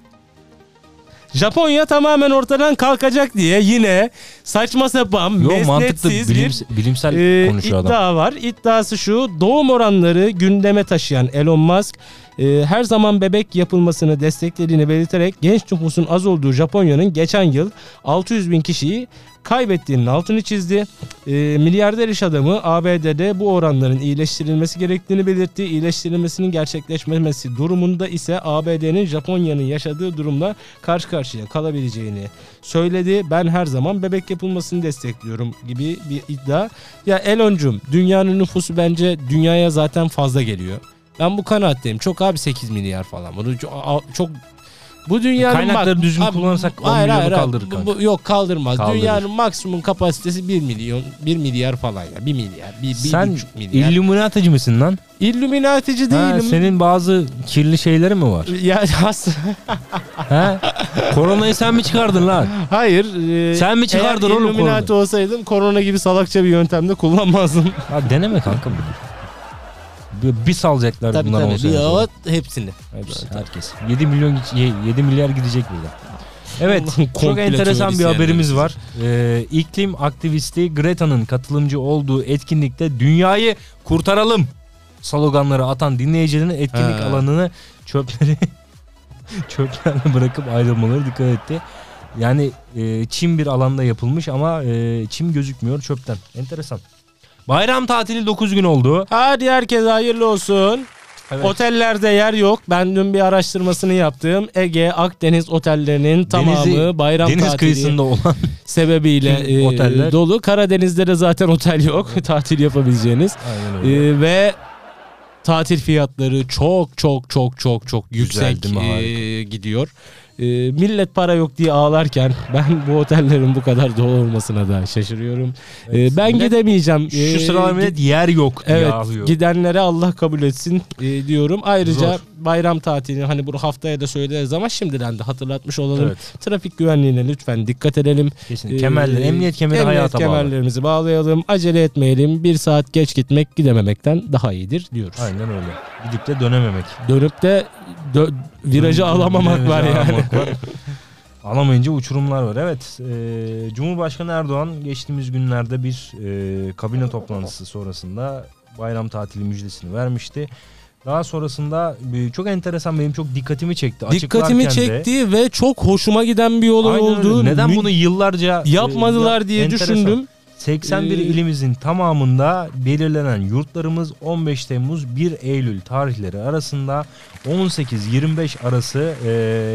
Japonya tamamen ortadan kalkacak diye yine saçma sapan, Yo mantıklı bilims- bir bilimsel e, konuşuyor adam. iddia var. İddiası şu doğum oranları gündeme taşıyan Elon Musk e, her zaman bebek yapılmasını desteklediğini belirterek genç nüfusun az olduğu Japonya'nın geçen yıl 600 bin kişiyi kaybettiğinin altını çizdi. E, milyarder iş adamı ABD'de bu oranların iyileştirilmesi gerektiğini belirtti. İyileştirilmesinin gerçekleşmemesi durumunda ise ABD'nin Japonya'nın yaşadığı durumla karşı karşıya kalabileceğini söyledi. Ben her zaman bebek yapılmasını destekliyorum gibi bir iddia. Ya Elon'cum dünyanın nüfusu bence dünyaya zaten fazla geliyor. Ben bu kanaatteyim. Çok abi 8 milyar falan. Bunu çok, çok bu dünyanın Kaynakları düzgün Abi, kullanırsak 10 hayır, milyonu hayır, kaldırır Bu- kanka. bu- yok kaldırmaz. Kaldırır. Dünyanın maksimum kapasitesi 1 milyon 1 milyar falan ya. 1 milyar. 1, Sen 1,5 milyar. Illuminati'ci misin lan? Illuminati'ci Ha, değilim. senin bazı kirli şeyleri mi var? Ya He? Koronayı sen mi çıkardın lan? hayır. e, Sen mi çıkardın eğer oğlum Illuminati koronayı? olsaydım korona gibi salakça bir yöntemde kullanmazdım. Ha, deneme kanka bunu. Bir, salacaklar tabii bundan 10 tabii. sene Bir sonra. avat hepsini. Hepsi, herkes. 7 milyon gic- 7 milyar gidecek buradan. Evet, çok enteresan bir haberimiz var. Ee, iklim aktivisti Greta'nın katılımcı olduğu etkinlikte dünyayı kurtaralım sloganları atan dinleyicilerin etkinlik Ha. alanını çöpleri çöplerle bırakıp ayrılmaları dikkat etti. Yani e, çim bir alanda yapılmış ama e, çim gözükmüyor çöpten. Enteresan. Bayram tatili 9 gün oldu. Hadi herkese hayırlı olsun. Evet. Otellerde yer yok. Ben dün bir araştırmasını yaptım. Ege, Akdeniz otellerinin tamamı Denizi- bayram Deniz tatili kıyısında olan sebebiyle e, oteller- dolu. Karadeniz'de de zaten otel yok. tatil yapabileceğiniz. Aynen öyle. E, ve tatil fiyatları çok çok çok çok çok Güzel, yüksek e, gidiyor. E, millet para yok diye ağlarken ben bu otellerin bu kadar dolu olmasına da şaşırıyorum. E, Evet. ben Millet- gidemeyeceğim. Şu E, sıralar millet yer yok diye Evet ağlıyor. gidenlere Allah kabul etsin e, diyorum. Ayrıca Zor. Bayram tatilini hani bunu haftaya da söyleriz ama şimdiden de hatırlatmış olalım. Evet. Trafik güvenliğine lütfen dikkat edelim. Kesin. Ee, emniyet kemeri emniyet hayata bağlı. kemerlerimizi bağlayalım. Acele etmeyelim. Bir saat geç gitmek gidememekten daha iyidir diyoruz. Aynen öyle. Gidip de dönememek. Dönüp de dö- virajı alamamak Virajı var yani. alamamak var. Alamayınca uçurumlar var. Evet. e, Cumhurbaşkanı Erdoğan geçtiğimiz günlerde bir e, kabine toplantısı sonrasında bayram tatili müjdesini vermişti. Daha sonrasında e, çok enteresan benim çok dikkatimi çekti. Dikkatimi Açıklarken de- çekti ve çok hoşuma giden bir olay Aynen öyle. oldu. Neden Mü- bunu yıllarca e, yapmadılar ya- diye enteresan. düşündüm. 81 Ee, ilimizin tamamında belirlenen yurtlarımız 15 Temmuz 1 Eylül tarihleri arasında 18-25 arası e,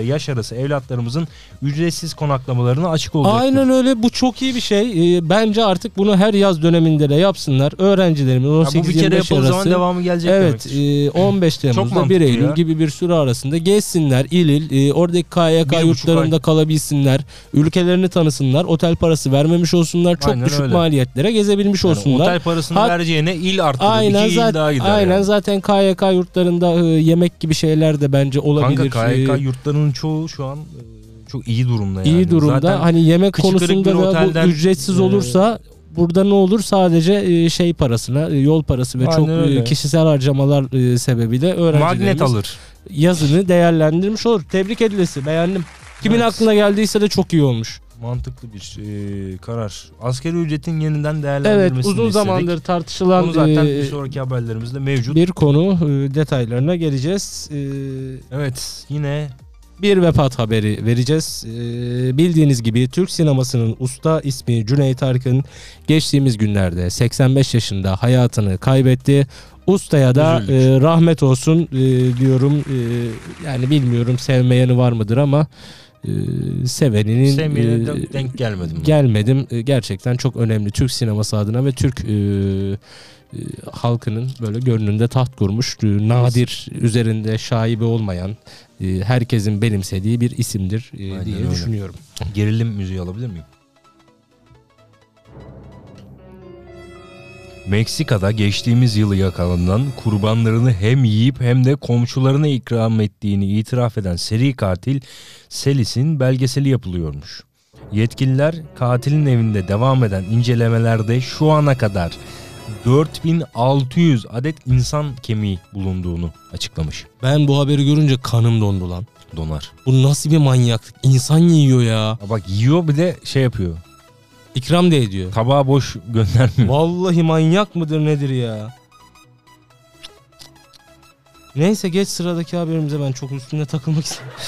yaş arası evlatlarımızın ücretsiz konaklamalarına açık olacaktır. Aynen öyle bu çok iyi bir şey. Ee, bence artık bunu her yaz döneminde de yapsınlar. Öğrencilerimiz Ya bu bir kere 18-25 yapıldığı zaman arası. devamı gelecek Evet demektir. e, 15 Temmuz'da 1 mantıklı Eylül ya. gibi bir süre arasında gezsinler il il e, oradaki KYK Bir yurtlarında kalabilsinler ülkelerini tanısınlar otel parası vermemiş olsunlar çok Aynen düşük öyle. maliyetlere gezebilmiş Yani olsunlar. otel parasını Hat- vereceğine il arttırır. Aynen İki il zaten daha gider. aynen yani. zaten KYK yurtlarında e, yemek gibi şeyler de bence olabilir. Kanka KYK E, yurtlarının çoğu şu an e, çok iyi durumda yani. iyi durumda. Zaten hani yemek konusunda da bu ücretsiz e, olursa burada ne olur? Sadece e, şey parasına, yol parası ve Aynen çok öyle. kişisel harcamalar sebebiyle öğrencilerimiz magnet alır. yazını değerlendirmiş olur. Tebrik edilesi. Beğendim. Kimin Evet. aklına geldiyse de çok iyi olmuş. Mantıklı bir e, karar. Askeri ücretin yeniden Evet, değerlendirilmesini uzun istedik. zamandır tartışılan Onu zaten e, bir sonraki haberlerimizde mevcut. bir konu. E, detaylarına geleceğiz. E, Evet yine bir vefat haberi vereceğiz. E, bildiğiniz gibi Türk sinemasının usta ismi Cüneyt Arkın geçtiğimiz günlerde 85 yaşında hayatını kaybetti. Ustaya da Üzüldük. e, rahmet olsun e, diyorum. E, yani bilmiyorum sevmeyeni var mıdır ama seveninin sevmeyene e, de denk gelmedim. ben. gelmedim. E, Gerçekten çok önemli Türk sineması adına ve Türk e, e, halkının böyle gönlünde taht kurmuş, e, nadir, üzerinde şaibe olmayan, e, herkesin benimsediği bir isimdir e, Aynen diye öyle. düşünüyorum. Gerilim müziği alabilir miyim? Meksika'da geçtiğimiz yılı yakalanan kurbanlarını hem yiyip hem de komşularına ikram ettiğini itiraf eden seri katil Selis'in belgeseli yapılıyormuş. Yetkililer katilin evinde devam eden incelemelerde şu ana kadar 4600 adet insan kemiği bulunduğunu açıklamış. Ben bu haberi görünce kanım dondu lan. Donar. Bu nasıl bir manyaklık? İnsan yiyor ya. Bak yiyor bir de şey yapıyor. İkram da ediyor. Tabağı boş göndermiyor. Vallahi manyak mıdır nedir ya? Neyse geç sıradaki haberimize ben çok üstünde takılmak istemiyorum.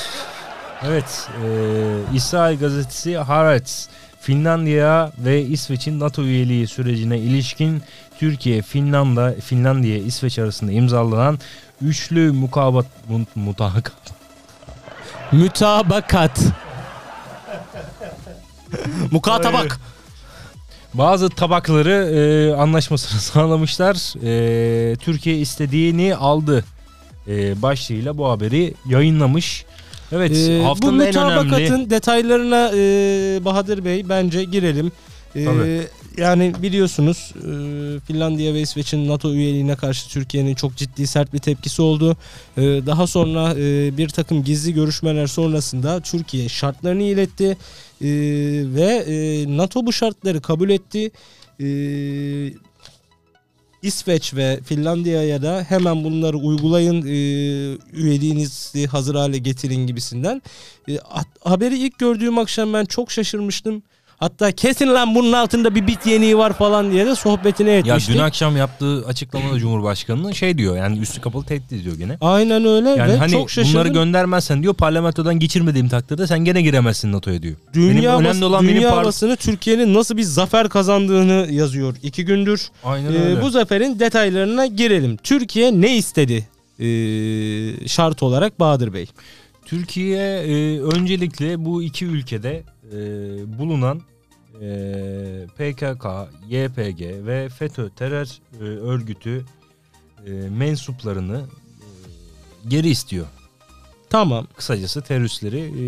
Evet, e, İsrail gazetesi Haaretz, Finlandiya ve İsveç'in NATO üyeliği sürecine ilişkin Türkiye, Finlanda, Finlandiya, İsveç arasında imzalanan üçlü mukabat mu- mutabakat Mütabakat. Mukatabak. bazı tabakları e, anlaşmasını sağlamışlar. E, Türkiye istediğini aldı e, başlığıyla bu haberi yayınlamış. Evet, Ee, bu haftanın en mütabakatın önemli detaylarına e, Bahadır Bey bence girelim. E, Tabii. yani biliyorsunuz e, Finlandiya ve İsveç'in NATO üyeliğine karşı Türkiye'nin çok ciddi sert bir tepkisi oldu. E, daha sonra e, bir takım gizli görüşmeler sonrasında Türkiye şartlarını iletti E, ve e, NATO bu şartları kabul etti. E, İsveç ve Finlandiya'ya da hemen bunları uygulayın, e, üyeliğinizi hazır hale getirin gibisinden. E, haberi ilk gördüğüm akşam ben çok şaşırmıştım. Hatta kesin lan bunun altında bir bit yeniği var falan diye de sohbetine Ya etmiştik. dün akşam yaptığı açıklamada Cumhurbaşkanı'nın şey diyor yani üstü kapalı tehdit ediyor gene. Aynen öyle Yani ve hani çok şaşırdım. bunları göndermezsen diyor parlamentodan geçirmediğim takdirde sen gene giremezsin NATO'ya diyor. dünya benim önemli olan benim dünya par- basını Türkiye'nin nasıl bir zafer kazandığını yazıyor iki gündür. Aynen Ee, bu zaferin detaylarına girelim. Türkiye ne istedi ee, şart olarak Bahadır Bey? Türkiye e, öncelikle bu iki ülkede e, bulunan e, PKK, YPG ve FETÖ terör e, örgütü e, mensuplarını e, geri istiyor. Tamam. Kısacası teröristleri e,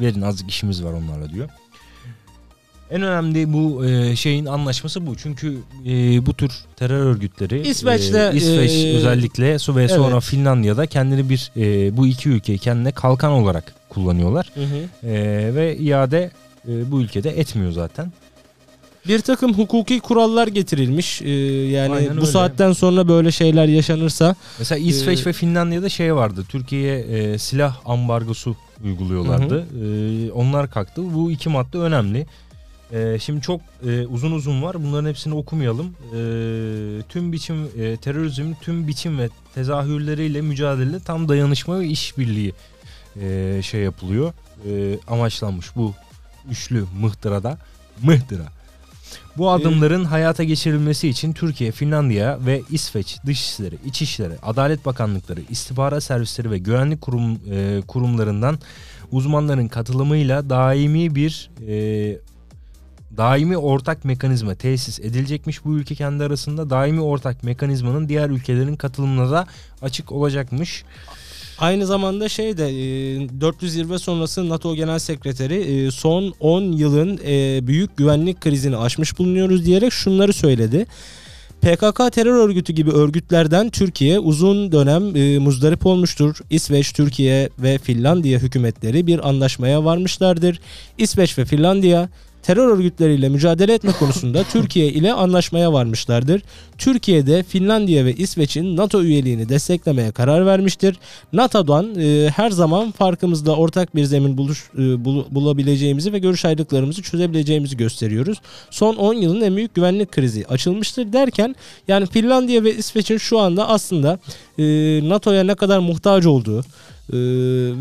verin azıcık işimiz var onlarla diyor. En önemli bu e, şeyin anlaşması bu. Çünkü e, bu tür terör örgütleri İsveç'te, e, İsveç e, özellikle ve sonra evet. Finlandiya'da kendini bir e, bu iki ülkeyi kendine kalkan olarak kullanıyorlar. E, ve iade e, bu ülkede etmiyor zaten. Bir takım hukuki kurallar getirilmiş. Ee, yani Aynen bu öyle. saatten sonra böyle şeyler yaşanırsa Mesela İsveç Ee, ve Finlandiya'da şey vardı. Türkiye'ye e, silah ambargosu uyguluyorlardı. E, onlar kalktı. Bu iki madde önemli. E, şimdi çok e, uzun uzun var. Bunların hepsini okumayalım. E, tüm biçim e, terörizmin tüm biçim ve tezahürleriyle mücadele tam dayanışma ve işbirliği e, şey yapılıyor. E, amaçlanmış bu üçlü mıhtırada. Mıhtıra. Bu adımların hayata geçirilmesi için Türkiye, Finlandiya ve İsveç Dışişleri, İçişleri, Adalet Bakanlıkları, istihbarat servisleri ve güvenlik kurum e, kurumlarından uzmanların katılımıyla daimi bir e, daimi ortak mekanizma tesis edilecekmiş bu ülke kendi arasında. Daimi ortak mekanizmanın diğer ülkelerin katılımına da açık olacakmış. Aynı zamanda şey de 400 zirve sonrası NATO Genel Sekreteri e, son 10 yılın e, büyük güvenlik krizini aşmış bulunuyoruz diyerek şunları söyledi. PKK terör örgütü gibi örgütlerden Türkiye uzun dönem e, muzdarip olmuştur. İsveç, Türkiye ve Finlandiya hükümetleri bir anlaşmaya varmışlardır. İsveç ve Finlandiya terör örgütleriyle mücadele etme konusunda Türkiye ile anlaşmaya varmışlardır. Türkiye de Finlandiya ve İsveç'in NATO üyeliğini desteklemeye karar vermiştir. NATO'dan e, her zaman farkımızda ortak bir zemin buluş, e, bul, bulabileceğimizi ve görüş ayrılıklarımızı çözebileceğimizi gösteriyoruz. Son 10 yılın en büyük güvenlik krizi açılmıştır derken yani Finlandiya ve İsveç'in şu anda aslında e, NATO'ya ne kadar muhtaç olduğu, ee,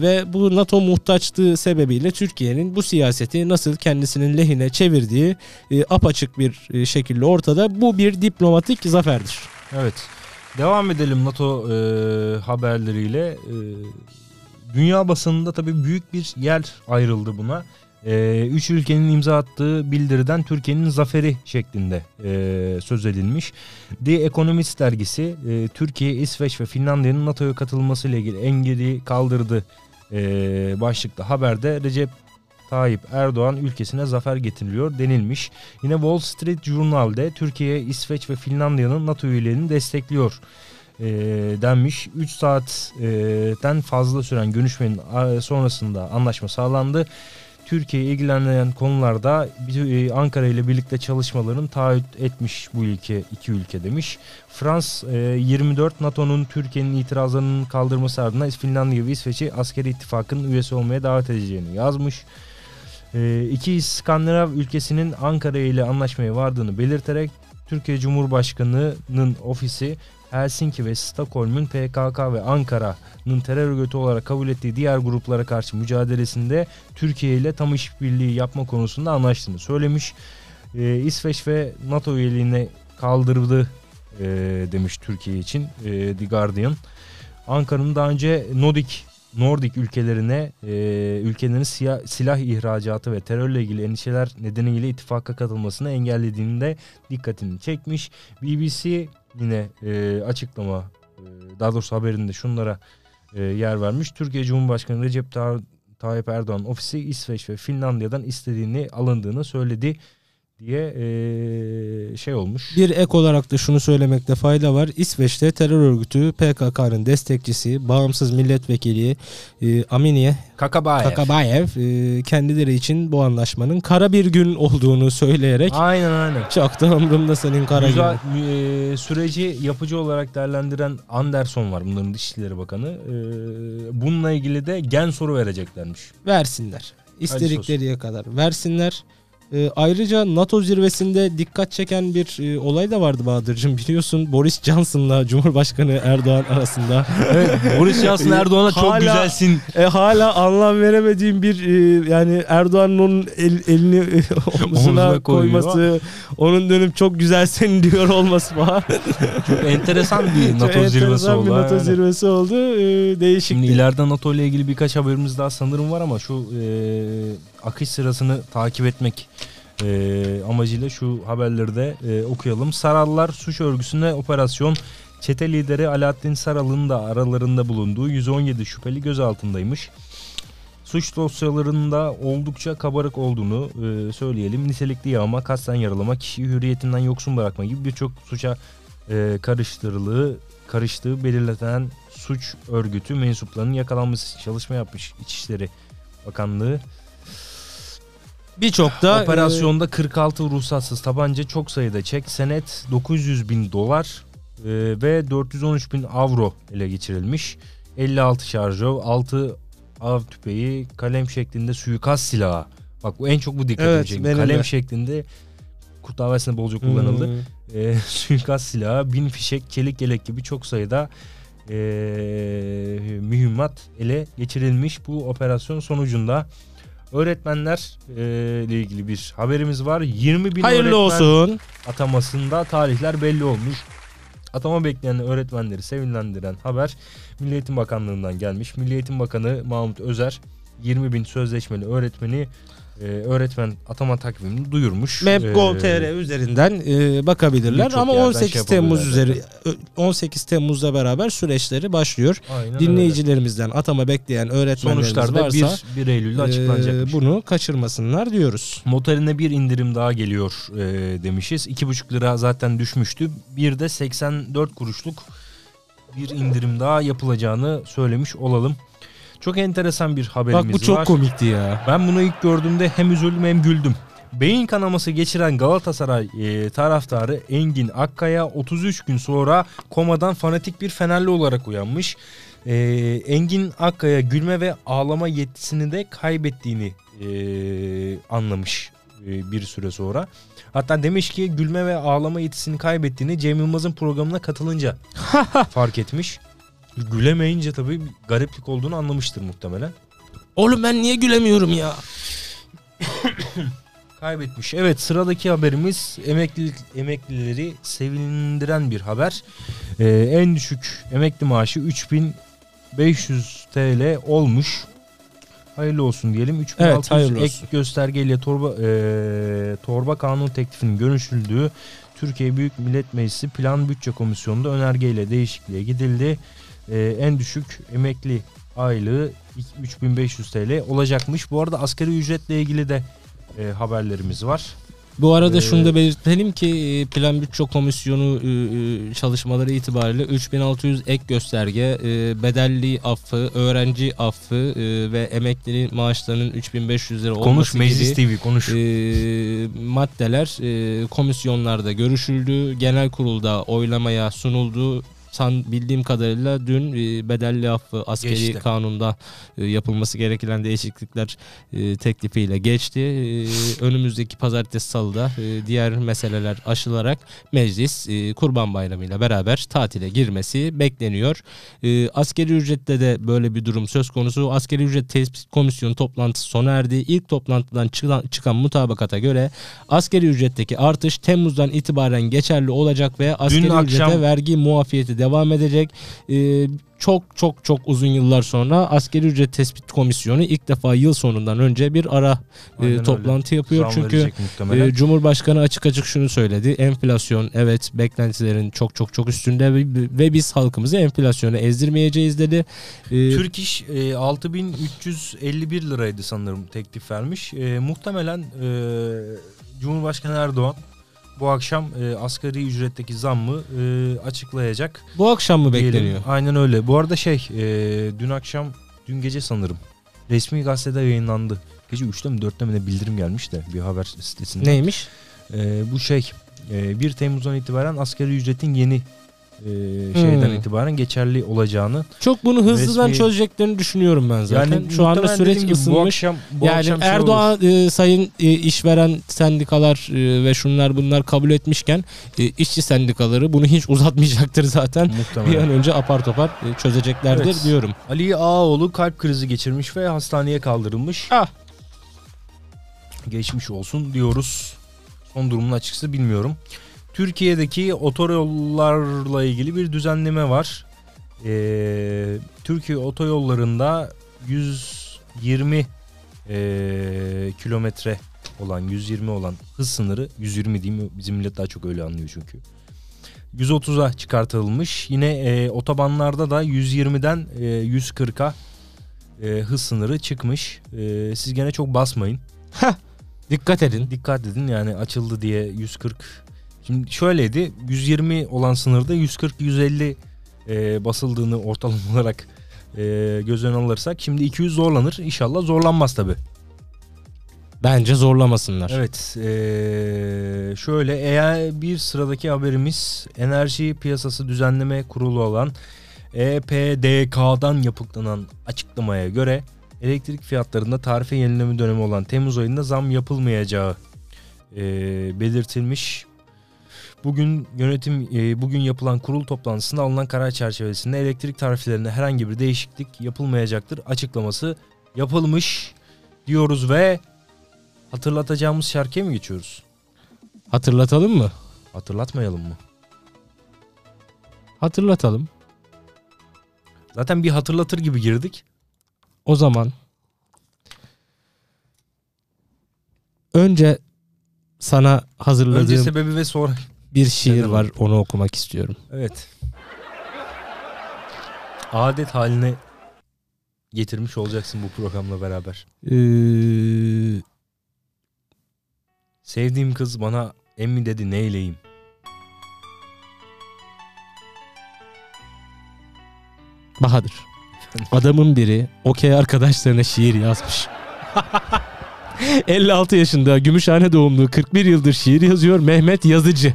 ve bu NATO muhtaçlığı sebebiyle Türkiye'nin bu siyaseti nasıl kendisinin lehine çevirdiği e, apaçık bir e, şekilde ortada. Bu bir diplomatik zaferdir. Evet. Devam edelim NATO e, haberleriyle. E, dünya basınında tabii büyük bir yer ayrıldı buna e, üç ülkenin imza attığı bildiriden Türkiye'nin zaferi şeklinde e, söz edilmiş. The Economist dergisi e, Türkiye, İsveç ve Finlandiya'nın NATO'ya katılması ile ilgili engeli kaldırdı e, başlıklı haberde Recep Tayyip Erdoğan ülkesine zafer getiriliyor denilmiş. Yine Wall Street Journal'de Türkiye, İsveç ve Finlandiya'nın NATO üyeliğini destekliyor e, denmiş. 3 saatten fazla süren görüşmenin sonrasında anlaşma sağlandı. Türkiye'yi ilgilendiren konularda e, Ankara ile birlikte çalışmaların taahhüt etmiş bu ülke iki ülke demiş. Frans 24 e, NATO'nun Türkiye'nin itirazlarının kaldırması ardından Finlandiya ve İsveç'i askeri ittifakın üyesi olmaya davet edeceğini yazmış. E, iki İskandinav ülkesinin Ankara ile anlaşmaya vardığını belirterek Türkiye Cumhurbaşkanı'nın ofisi Helsinki ve Stockholm'un PKK ve Ankara'nın terör örgütü olarak kabul ettiği diğer gruplara karşı mücadelesinde Türkiye ile tam işbirliği yapma konusunda anlaştığını söylemiş. Ee, İsveç ve NATO üyeliğine kaldırdı e, demiş Türkiye için e, The Guardian. Ankara'nın daha önce Nodik Nordik ülkelerine e, ülkelerin siyah, silah ihracatı ve terörle ilgili endişeler nedeniyle ittifaka katılmasını engellediğini de dikkatini çekmiş. BBC yine e, açıklama e, daha doğrusu haberinde şunlara e, yer vermiş. Türkiye Cumhurbaşkanı Recep Tayyip Erdoğan ofisi İsveç ve Finlandiya'dan istediğini alındığını söyledi diye e, şey olmuş. Bir ek olarak da şunu söylemekte fayda var. İsveç'te terör örgütü PKK'nın destekçisi, bağımsız milletvekili e, Aminiye Kakabayev, Kakabayev e, kendileri için bu anlaşmanın kara bir gün olduğunu söyleyerek Aynen aynen. Çok da umurumda senin kara Güzel, e, süreci yapıcı olarak değerlendiren Anderson var bunların Dışişleri Bakanı. E, bununla ilgili de gen soru vereceklermiş. Versinler. İstedikleri kadar versinler. E, ayrıca NATO zirvesinde dikkat çeken bir e, olay da vardı Bahadır'cığım biliyorsun Boris Johnson'la Cumhurbaşkanı Erdoğan arasında. evet Boris Johnson Erdoğan'a çok güzelsin. E, hala anlam veremediğim bir e, yani Erdoğan'ın onun el, elini e, omzuna koyması, onun dönüp çok güzelsin diyor olması falan. çok enteresan bir NATO çok zirvesi oldu. bir NATO yani. zirvesi oldu. E, değişik. Şimdi ileride NATO ile ilgili birkaç haberimiz daha sanırım var ama şu e, akış sırasını takip etmek e, amacıyla şu haberleri de e, okuyalım. Sarallar suç örgüsüne operasyon çete lideri Alaaddin Saral'ın da aralarında bulunduğu 117 şüpheli gözaltındaymış. Suç dosyalarında oldukça kabarık olduğunu e, söyleyelim. Nitelikli yağma, kasten yaralama, kişiyi hürriyetinden yoksun bırakma gibi birçok suça e, karıştırılığı, karıştığı belirlenen suç örgütü mensuplarının yakalanması için çalışma yapmış İçişleri Bakanlığı. Birçok da operasyonda 46 ruhsatsız tabanca çok sayıda çek, senet 900 bin dolar e, ve 413 bin avro ele geçirilmiş. 56 şarjör, 6 av tüpeği, kalem şeklinde suikast silahı. Bak bu en çok bu dikkatimi evet, çekti. Kalem de. şeklinde Kurt Davası'nda bolca kullanıldı. Hmm. E, suikast silahı, bin fişek, çelik yelek gibi çok sayıda e, mühimmat ele geçirilmiş. Bu operasyon sonucunda öğretmenler e, ilgili bir haberimiz var. 20 bin Hayırlı öğretmen olsun. atamasında tarihler belli olmuş. Atama bekleyen öğretmenleri sevinlendiren haber Milli Eğitim Bakanlığı'ndan gelmiş. Milli Eğitim Bakanı Mahmut Özer 20 bin sözleşmeli öğretmeni e, öğretmen atama takvimini duyurmuş. Map.gov.tr E, üzerinden e, bakabilirler ama yerden 18 şey Temmuz üzeri 18 Temmuz'la beraber süreçleri başlıyor. aynen öyle. Dinleyicilerimizden atama bekleyen öğretmenlerimiz Sonuçlarda varsa 1, 1 Eylül'de açıklanacakmış. e, bunu kaçırmasınlar diyoruz. Motorine bir indirim daha geliyor e, demişiz. 2,5 lira zaten düşmüştü. Bir de 84 kuruşluk bir indirim daha yapılacağını söylemiş olalım. Çok enteresan bir haberimiz Bak bu çok var. komikti ya. Ben bunu ilk gördüğümde hem üzüldüm hem güldüm. Beyin kanaması geçiren Galatasaray e, taraftarı Engin Akkaya 33 gün sonra komadan fanatik bir Fenerli olarak uyanmış. E, Engin Akkaya gülme ve ağlama yetisini de kaybettiğini e, anlamış e, bir süre sonra. Hatta demiş ki gülme ve ağlama yetisini kaybettiğini Cem Yılmaz'ın programına katılınca fark etmiş. Gülemeyince tabii bir gariplik olduğunu anlamıştır muhtemelen. Oğlum ben niye gülemiyorum ya? Kaybetmiş. Evet sıradaki haberimiz emeklilik, emeklileri sevindiren bir haber. Ee, en düşük emekli maaşı 3500 TL olmuş. Hayırlı olsun diyelim. 3600 hayırlı ek olsun. göstergeyle torba e, torba kanun teklifinin görüşüldüğü Türkiye Büyük Millet Meclisi Plan Bütçe Komisyonu'nda önergeyle değişikliğe gidildi. Ee, en düşük emekli aylığı 3500 TL olacakmış. Bu arada asgari ücretle ilgili de e, haberlerimiz var. Bu arada Ee, şunu da belirtelim ki e, Plan Bütçe Komisyonu e, e, çalışmaları itibariyle 3600 ek gösterge, e, bedelli affı, öğrenci affı e, ve emeklinin maaşlarının 3500 lira Konuş olması Meclis gibi TV konuş. e, maddeler e, komisyonlarda görüşüldü. Genel kurulda oylamaya sunuldu. San bildiğim kadarıyla dün e, bedelli affı askeri Geçti. kanunda e, yapılması gereken değişiklikler e, teklifiyle geçti. E, önümüzdeki pazartesi salıda e, diğer meseleler aşılarak meclis e, Kurban Bayramı ile beraber tatile girmesi bekleniyor. E, askeri ücrette de böyle bir durum söz konusu. Askeri ücret tespit komisyonu toplantısı sona erdi. İlk toplantıdan çıkan, çıkan mutabakata göre askeri ücretteki artış Temmuz'dan itibaren geçerli olacak ve askeri akşam- ücrete vergi muafiyeti devam edecek. Ee, çok çok çok uzun yıllar sonra askeri ücret tespit komisyonu ilk defa yıl sonundan önce bir ara e, Aynen öyle. toplantı yapıyor. Zam Çünkü e, Cumhurbaşkanı açık açık şunu söyledi. Enflasyon evet beklentilerin çok çok çok üstünde ve, ve biz halkımızı enflasyona ezdirmeyeceğiz dedi. E, Türk İş e, 6351 liraydı sanırım teklif vermiş. E, muhtemelen e, Cumhurbaşkanı Erdoğan bu akşam e, asgari ücretteki zammı e, açıklayacak. bu akşam mı diyelim. bekleniyor? Aynen öyle. Bu arada şey e, dün akşam dün gece sanırım resmi gazetede yayınlandı. Gece 3'te mi 4'te mi ne bildirim gelmiş de bir haber sitesinde. Neymiş? E, bu şey e, 1 Temmuz'dan itibaren asgari ücretin yeni e, şeyden Hmm. itibaren geçerli olacağını. Çok bunu hızlıdan Resmi- çözeceklerini düşünüyorum ben zaten. Yani Şu anda süreç ısınmış. Bu akşam, bu yani akşam şey. Erdoğan e, sayın e, işveren sendikalar e, ve şunlar bunlar kabul etmişken e, işçi sendikaları bunu hiç uzatmayacaktır zaten. Bir muhtemelen. an önce apar topar e, çözeceklerdir Evet. diyorum. Ali Ağaoğlu kalp krizi geçirmiş ve hastaneye kaldırılmış. Ah. Geçmiş olsun diyoruz. Son durumunu açıkçası bilmiyorum. Türkiye'deki otoyollarla ilgili bir düzenleme var. Ee, Türkiye otoyollarında 120 ee, kilometre olan 120 olan hız sınırı 120 değil mi? Bizim millet daha çok öyle anlıyor çünkü. 130'a çıkartılmış. Yine e, otobanlarda da 120'den e, 140'a e, hız sınırı çıkmış. E, siz gene çok basmayın. Dikkat edin. Dikkat edin yani açıldı diye 140. Şimdi şöyleydi 120 olan sınırda 140-150 e, basıldığını ortalama olarak e, göz önüne alırsak şimdi 200 zorlanır. İnşallah zorlanmaz tabi. Bence zorlamasınlar. Evet eee, şöyle eğer bir sıradaki haberimiz Enerji Piyasası Düzenleme Kurulu olan E EPDK'dan yapıklanan açıklamaya göre elektrik fiyatlarında tarife yenileme dönemi olan Temmuz ayında zam yapılmayacağı eee, belirtilmiş. Bugün yönetim eee, bugün yapılan kurul toplantısında alınan karar çerçevesinde elektrik tariflerinde herhangi bir değişiklik yapılmayacaktır açıklaması yapılmış diyoruz ve hatırlatacağımız şarkıya mı geçiyoruz? Hatırlatalım mı? Hatırlatmayalım mı? Hatırlatalım. Zaten bir hatırlatır gibi girdik. O zaman önce sana hazırladığım Önce sebebi ve sonra. Bir şiir Neden var. Onu okumak istiyorum. Evet. Adet haline getirmiş olacaksın bu programla beraber. Ee, Sevdiğim kız bana emmi dedi neyleyim. Bahadır. Adamın biri okey arkadaşlarına şiir yazmış. 56 yaşında Gümüşhane doğumlu 41 yıldır şiir yazıyor Mehmet Yazıcı.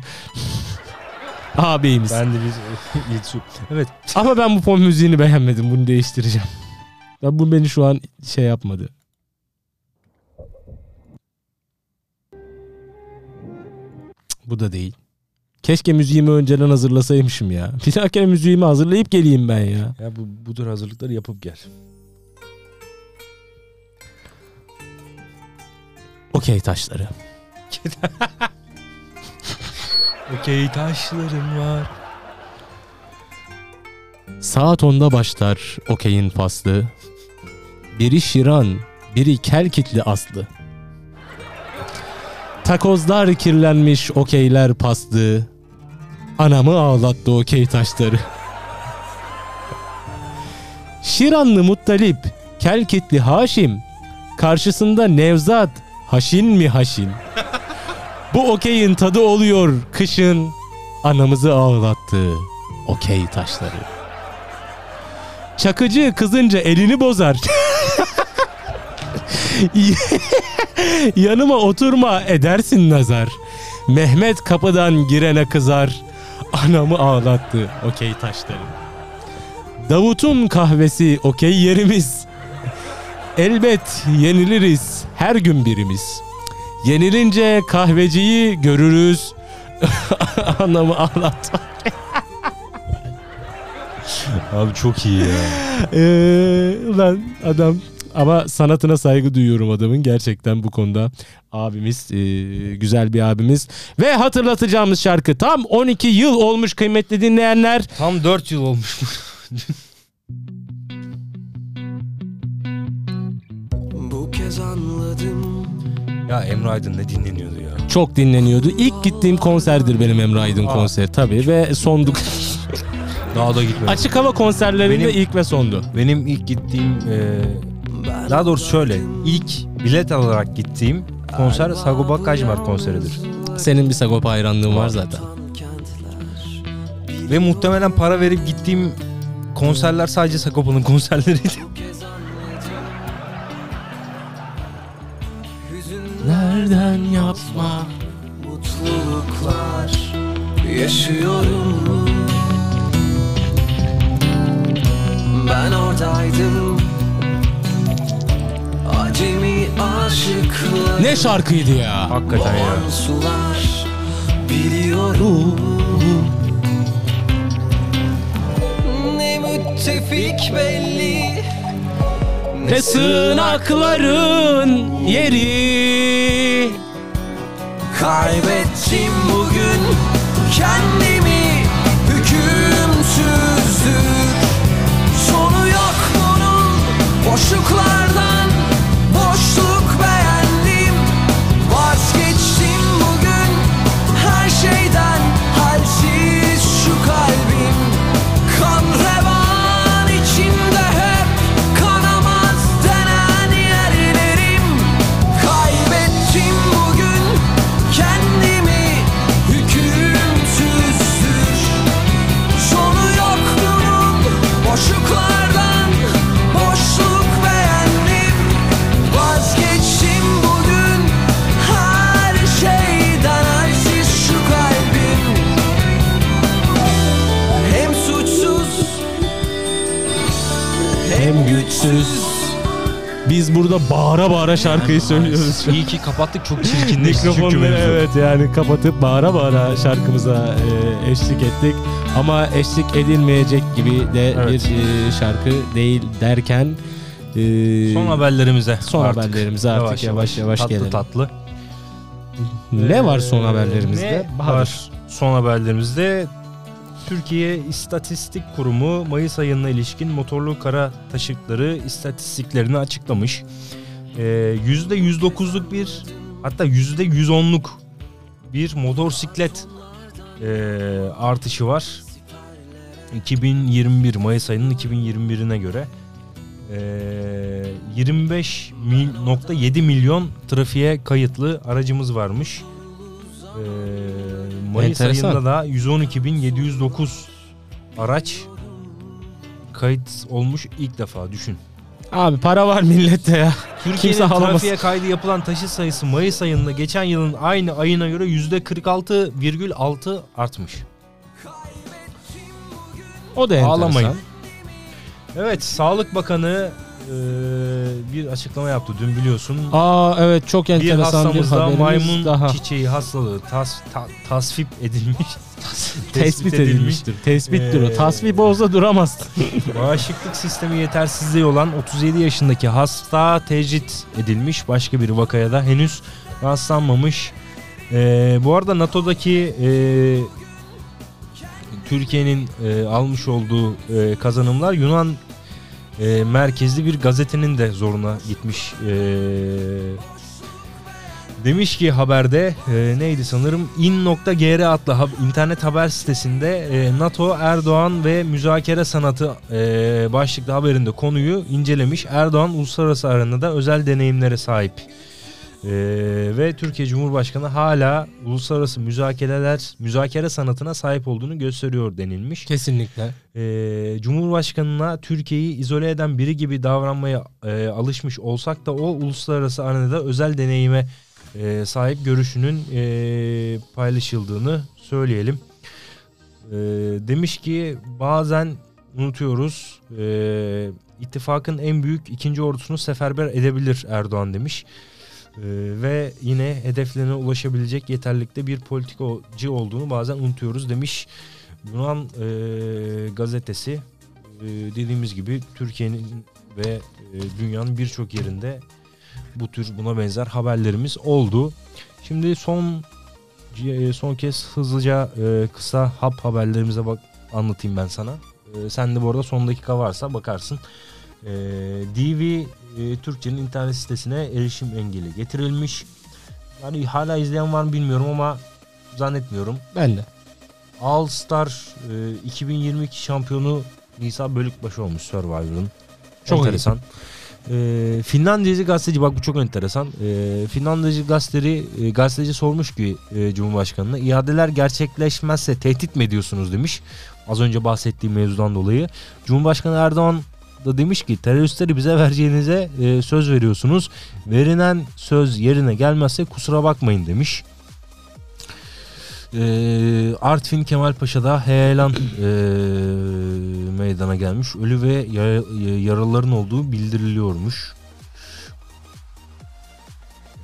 Ağabeyimiz. Ben de bir iletişim. Evet. Ama ben bu fon müziğini beğenmedim. Bunu değiştireceğim. Ben bu beni şu an şey yapmadı. Bu da değil. Keşke müziğimi önceden hazırlasaymışım ya. Bir dahakine müziğimi hazırlayıp geleyim ben ya. Ya bu, bu tür hazırlıkları yapıp gel. Okey taşları. Okey taşlarım var. Saat 10'da başlar okeyin faslı. Biri şiran, biri kel kitli aslı. Takozlar kirlenmiş okeyler paslı. Anamı ağlattı okey taşları. Şiranlı Muttalip, kel kitli Haşim. Karşısında Nevzat, haşin mi haşin? Bu okeyin tadı oluyor kışın. Anamızı ağlattı okey taşları. Çakıcı kızınca elini bozar. Yanıma oturma edersin nazar. Mehmet kapıdan girene kızar. Anamı ağlattı okey taşları. Davut'un kahvesi okey yerimiz. Elbet yeniliriz her gün birimiz. Yenilince kahveciyi görürüz. Anamı ağlattı. Abi çok iyi ya. Ee, ulan adam ama sanatına saygı duyuyorum adamın gerçekten bu konuda. Abimiz e, güzel bir abimiz. Ve hatırlatacağımız şarkı tam 12 yıl olmuş kıymetli dinleyenler. Tam 4 yıl olmuş. kez anladım ya Emre Aydın ne dinleniyordu ya. Çok dinleniyordu. İlk gittiğim konserdir benim Emre Aydın Aa. konseri tabii ve sonduk. Daha da gitmedim. Açık hava konserlerinde Benim- ilk ve sondu. Benim ilk gittiğim e, daha doğrusu şöyle ilk bilet alarak gittiğim konser Sagopa Kajmer konseridir. Senin bir Sagopa hayranlığın var zaten. Ve muhtemelen para verip gittiğim konserler sadece Sagopa'nın konserleriydi. Nereden yapma? mutluluklar yaşıyorum Ben oradaydım Acemi aşıklar Ne şarkıydı ya? Hakikaten ya. Boğan sular biliyorum Ne müttefik belli Ve sığınakların yeri. Kaybettim bugün kendimi hükümsüzdür. Sonu yok bunun boşluklardan Güçsüz. Biz burada bağıra bağıra şarkıyı söylüyoruz. şu an. İyi ki kapattık çok çirkinleşti çünkü Mikrofonları mevzu. evet yani kapatıp bağıra bağıra şarkımıza e, eşlik ettik. Ama eşlik edilmeyecek gibi de Evet. bir e, şarkı değil derken Ee, Son haberlerimize. son haberlerimize artık yavaş yavaş tatlı gelelim. tatlı. ne var Ee, son haberlerimizde? Ne Bahadır. var son haberlerimizde? Türkiye İstatistik Kurumu Mayıs ayına ilişkin motorlu kara taşıtları istatistiklerini açıklamış. Ee, %109'luk bir hatta %110'luk bir motosiklet e, artışı var. 2021 Mayıs ayının 2021'ine göre e, 25.7 milyon trafiğe kayıtlı aracımız varmış. E, Mayıs Enteresan. ayında da 112.709 araç kayıt olmuş ilk defa düşün. Abi para var millette ya. Kimse Türkiye'nin alamaz. trafiğe kaydı yapılan taşıt sayısı Mayıs ayında geçen yılın aynı ayına göre %46,6 artmış. O da enteresan. Ağlamayın. Evet Sağlık Bakanı e, bir açıklama yaptı dün biliyorsun. Aa evet çok bir enteresan bir, hastamızda haberimiz maymun daha. çiçeği hastalığı tas, ta- tasvip edilmiş. Tespit edilmiştir. Tespittir o. Ee, Tasvip olsa duramaz. Bağışıklık sistemi yetersizliği olan 37 yaşındaki hasta tecrit edilmiş. Başka bir vakaya da henüz rastlanmamış. Ee, bu arada NATO'daki e, Türkiye'nin e, almış olduğu e, kazanımlar Yunan e, merkezli bir gazetenin de zoruna gitmiş. E, demiş ki haberde e, neydi sanırım in.gr adlı hab- internet haber sitesinde e, NATO Erdoğan ve müzakere sanatı e, başlıklı haberinde konuyu incelemiş. Erdoğan uluslararası arenada özel deneyimlere sahip. E, ve Türkiye Cumhurbaşkanı hala uluslararası müzakereler müzakere sanatına sahip olduğunu gösteriyor denilmiş. Kesinlikle. Ee, Cumhurbaşkanına Türkiye'yi izole eden biri gibi davranmaya e, alışmış olsak da o uluslararası arenada özel deneyime e, sahip görüşünün e, paylaşıldığını söyleyelim. E, demiş ki bazen unutuyoruz e, ittifakın en büyük ikinci ordusunu seferber edebilir Erdoğan demiş. E, ve yine hedeflerine ulaşabilecek yeterlikte bir politikacı olduğunu bazen unutuyoruz demiş. Yunan e, gazetesi e, dediğimiz gibi Türkiye'nin ve e, dünyanın birçok yerinde bu tür buna benzer haberlerimiz oldu. Şimdi son e, son kez hızlıca e, kısa hap haberlerimize bak anlatayım ben sana. E, sen de bu arada son dakika varsa bakarsın. E, DV e, Türkçe'nin internet sitesine erişim engeli getirilmiş. Yani hala izleyen var mı bilmiyorum ama zannetmiyorum. Ben de. All Star e, 2022 şampiyonu Nisa Bölükbaşı olmuş Survivor'ın. Çok enteresan. E, Finlandiyacı gazeteci bak bu çok enteresan. E, Finlandiyacı gazeteci, e, gazeteci sormuş ki e, Cumhurbaşkanı'na iadeler gerçekleşmezse tehdit mi ediyorsunuz demiş. Az önce bahsettiğim mevzudan dolayı. Cumhurbaşkanı Erdoğan da demiş ki teröristleri bize vereceğinize e, söz veriyorsunuz. Verilen söz yerine gelmezse kusura bakmayın demiş. Ee, Artvin Kemalpaşa'da heyelan e, meydana gelmiş. Ölü ve ya- yaralıların olduğu bildiriliyormuş.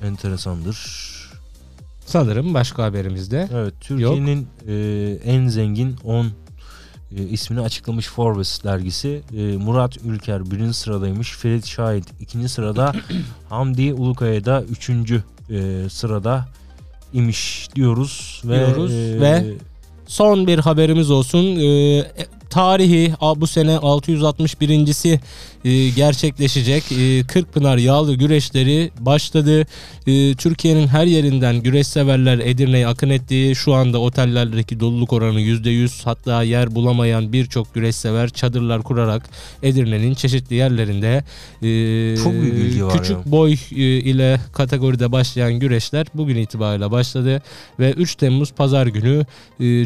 Enteresandır. Sanırım başka haberimizde. Evet, Türkiye'nin e, en zengin 10 e, ismini açıklamış Forbes dergisi. E, Murat Ülker birinci sıradaymış. Ferit Şahit ikinci sırada. Hamdi Ulukaya da üçüncü e, sırada imiş diyoruz. Ve, Diyoruz e, ve Son bir haberimiz olsun. Ee, tarihi bu sene 661.si e, gerçekleşecek. E, Kırkpınar yağlı güreşleri başladı. E, Türkiye'nin her yerinden güreş severler Edirne'ye akın ettiği şu anda otellerdeki doluluk oranı %100 hatta yer bulamayan birçok güreş sever çadırlar kurarak Edirne'nin çeşitli yerlerinde Çok büyük ilgi var küçük ya. boy ile kategoride başlayan güreşler bugün itibariyle başladı ve 3 Temmuz pazar günü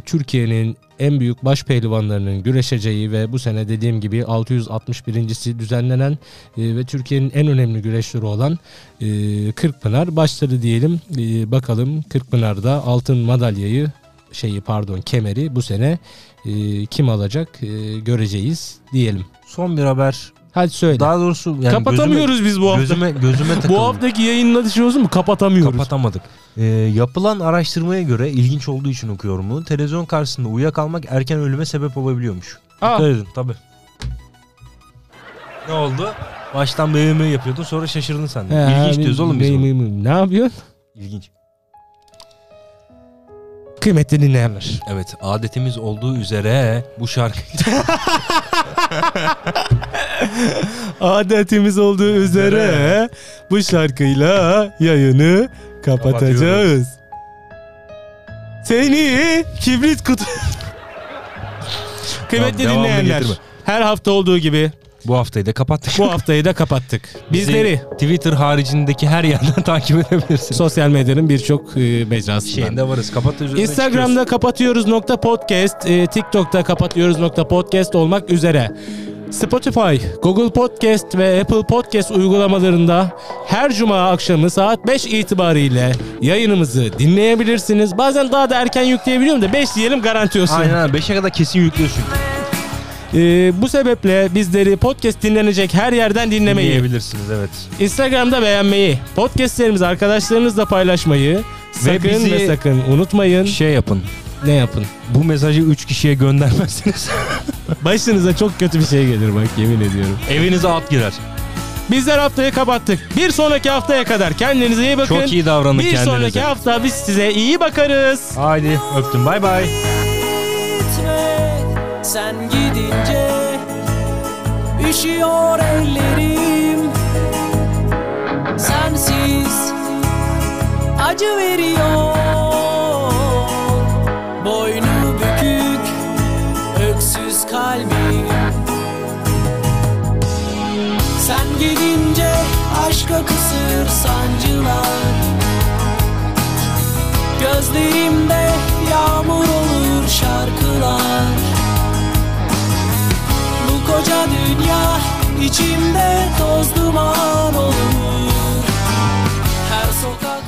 Türkiye'nin en büyük baş pehlivanlarının güreşeceği ve bu sene dediğim gibi 661.si düzenlenen e, ve Türkiye'nin en önemli güreşleri olan e, Kırkpınar başladı diyelim. E, bakalım Kırkpınar'da altın madalyayı şeyi pardon kemeri bu sene e, kim alacak e, göreceğiz diyelim. son bir haber. Hadi söyle. Daha doğrusu yani Kapatamıyoruz biz bu hafta. Gözüme, gözüme takıldı. Bu haftaki yayınlatışımızı mu kapatamıyoruz? Kapatamadık. Ee, yapılan araştırmaya göre ilginç olduğu için okuyorum bunu. Televizyon karşısında uyuyakalmak erken ölüme sebep olabiliyormuş. Aa. Dikkat edin tabi. Ne oldu? Baştan BM yapıyordun sonra şaşırdın sen de. Ha, İlginç diyoruz oğlum biz. mıy. Ne yapıyorsun? İlginç. Kıymetli dinleyenler. Evet adetimiz olduğu üzere bu şarkı Adetimiz olduğu üzere bu şarkıyla yayını kapatacağız. Seni kibrit kutu... Kıymetli Tamam, devamını dinleyenler. getirme. Her hafta olduğu gibi bu haftayı da kapattık. bu haftayı da kapattık. Bizi Bizleri Twitter haricindeki her yerden takip edebilirsiniz. sosyal medyanın birçok e, mecrasından. Şeyinde varız. Kapatıyoruz. Instagram'da kapatıyoruz nokta podcast, e, TikTok'ta kapatıyoruz nokta podcast olmak üzere. Spotify, Google Podcast ve Apple Podcast uygulamalarında her cuma akşamı saat 5 itibariyle yayınımızı dinleyebilirsiniz. Bazen daha da erken yükleyebiliyorum da 5 diyelim garanti olsun. Aynen 5'e kadar kesin yüklüyorsun. E, bu sebeple bizleri podcast dinlenecek her yerden dinlemeyi, Dinleyebilirsiniz evet. Instagram'da beğenmeyi, podcastlerimizi arkadaşlarınızla paylaşmayı sakın ve, bizi- sakın unutmayın. Şey yapın. Ne yapın? Bu mesajı 3 kişiye göndermezseniz Başınıza çok kötü bir şey gelir bak yemin ediyorum. evinize at girer. Bizler haftayı kapattık. Bir sonraki haftaya kadar kendinize iyi bakın. Çok iyi davranın Bir kendinize. sonraki hafta biz size iyi bakarız. Haydi öptüm bay bay. gitme sen gidince Üşüyor ellerim Sensiz acı veriyor sancılar. Gözlerimde yağmur olur şarkılar. Bu koca dünya içimde toz duman olur. Her sokak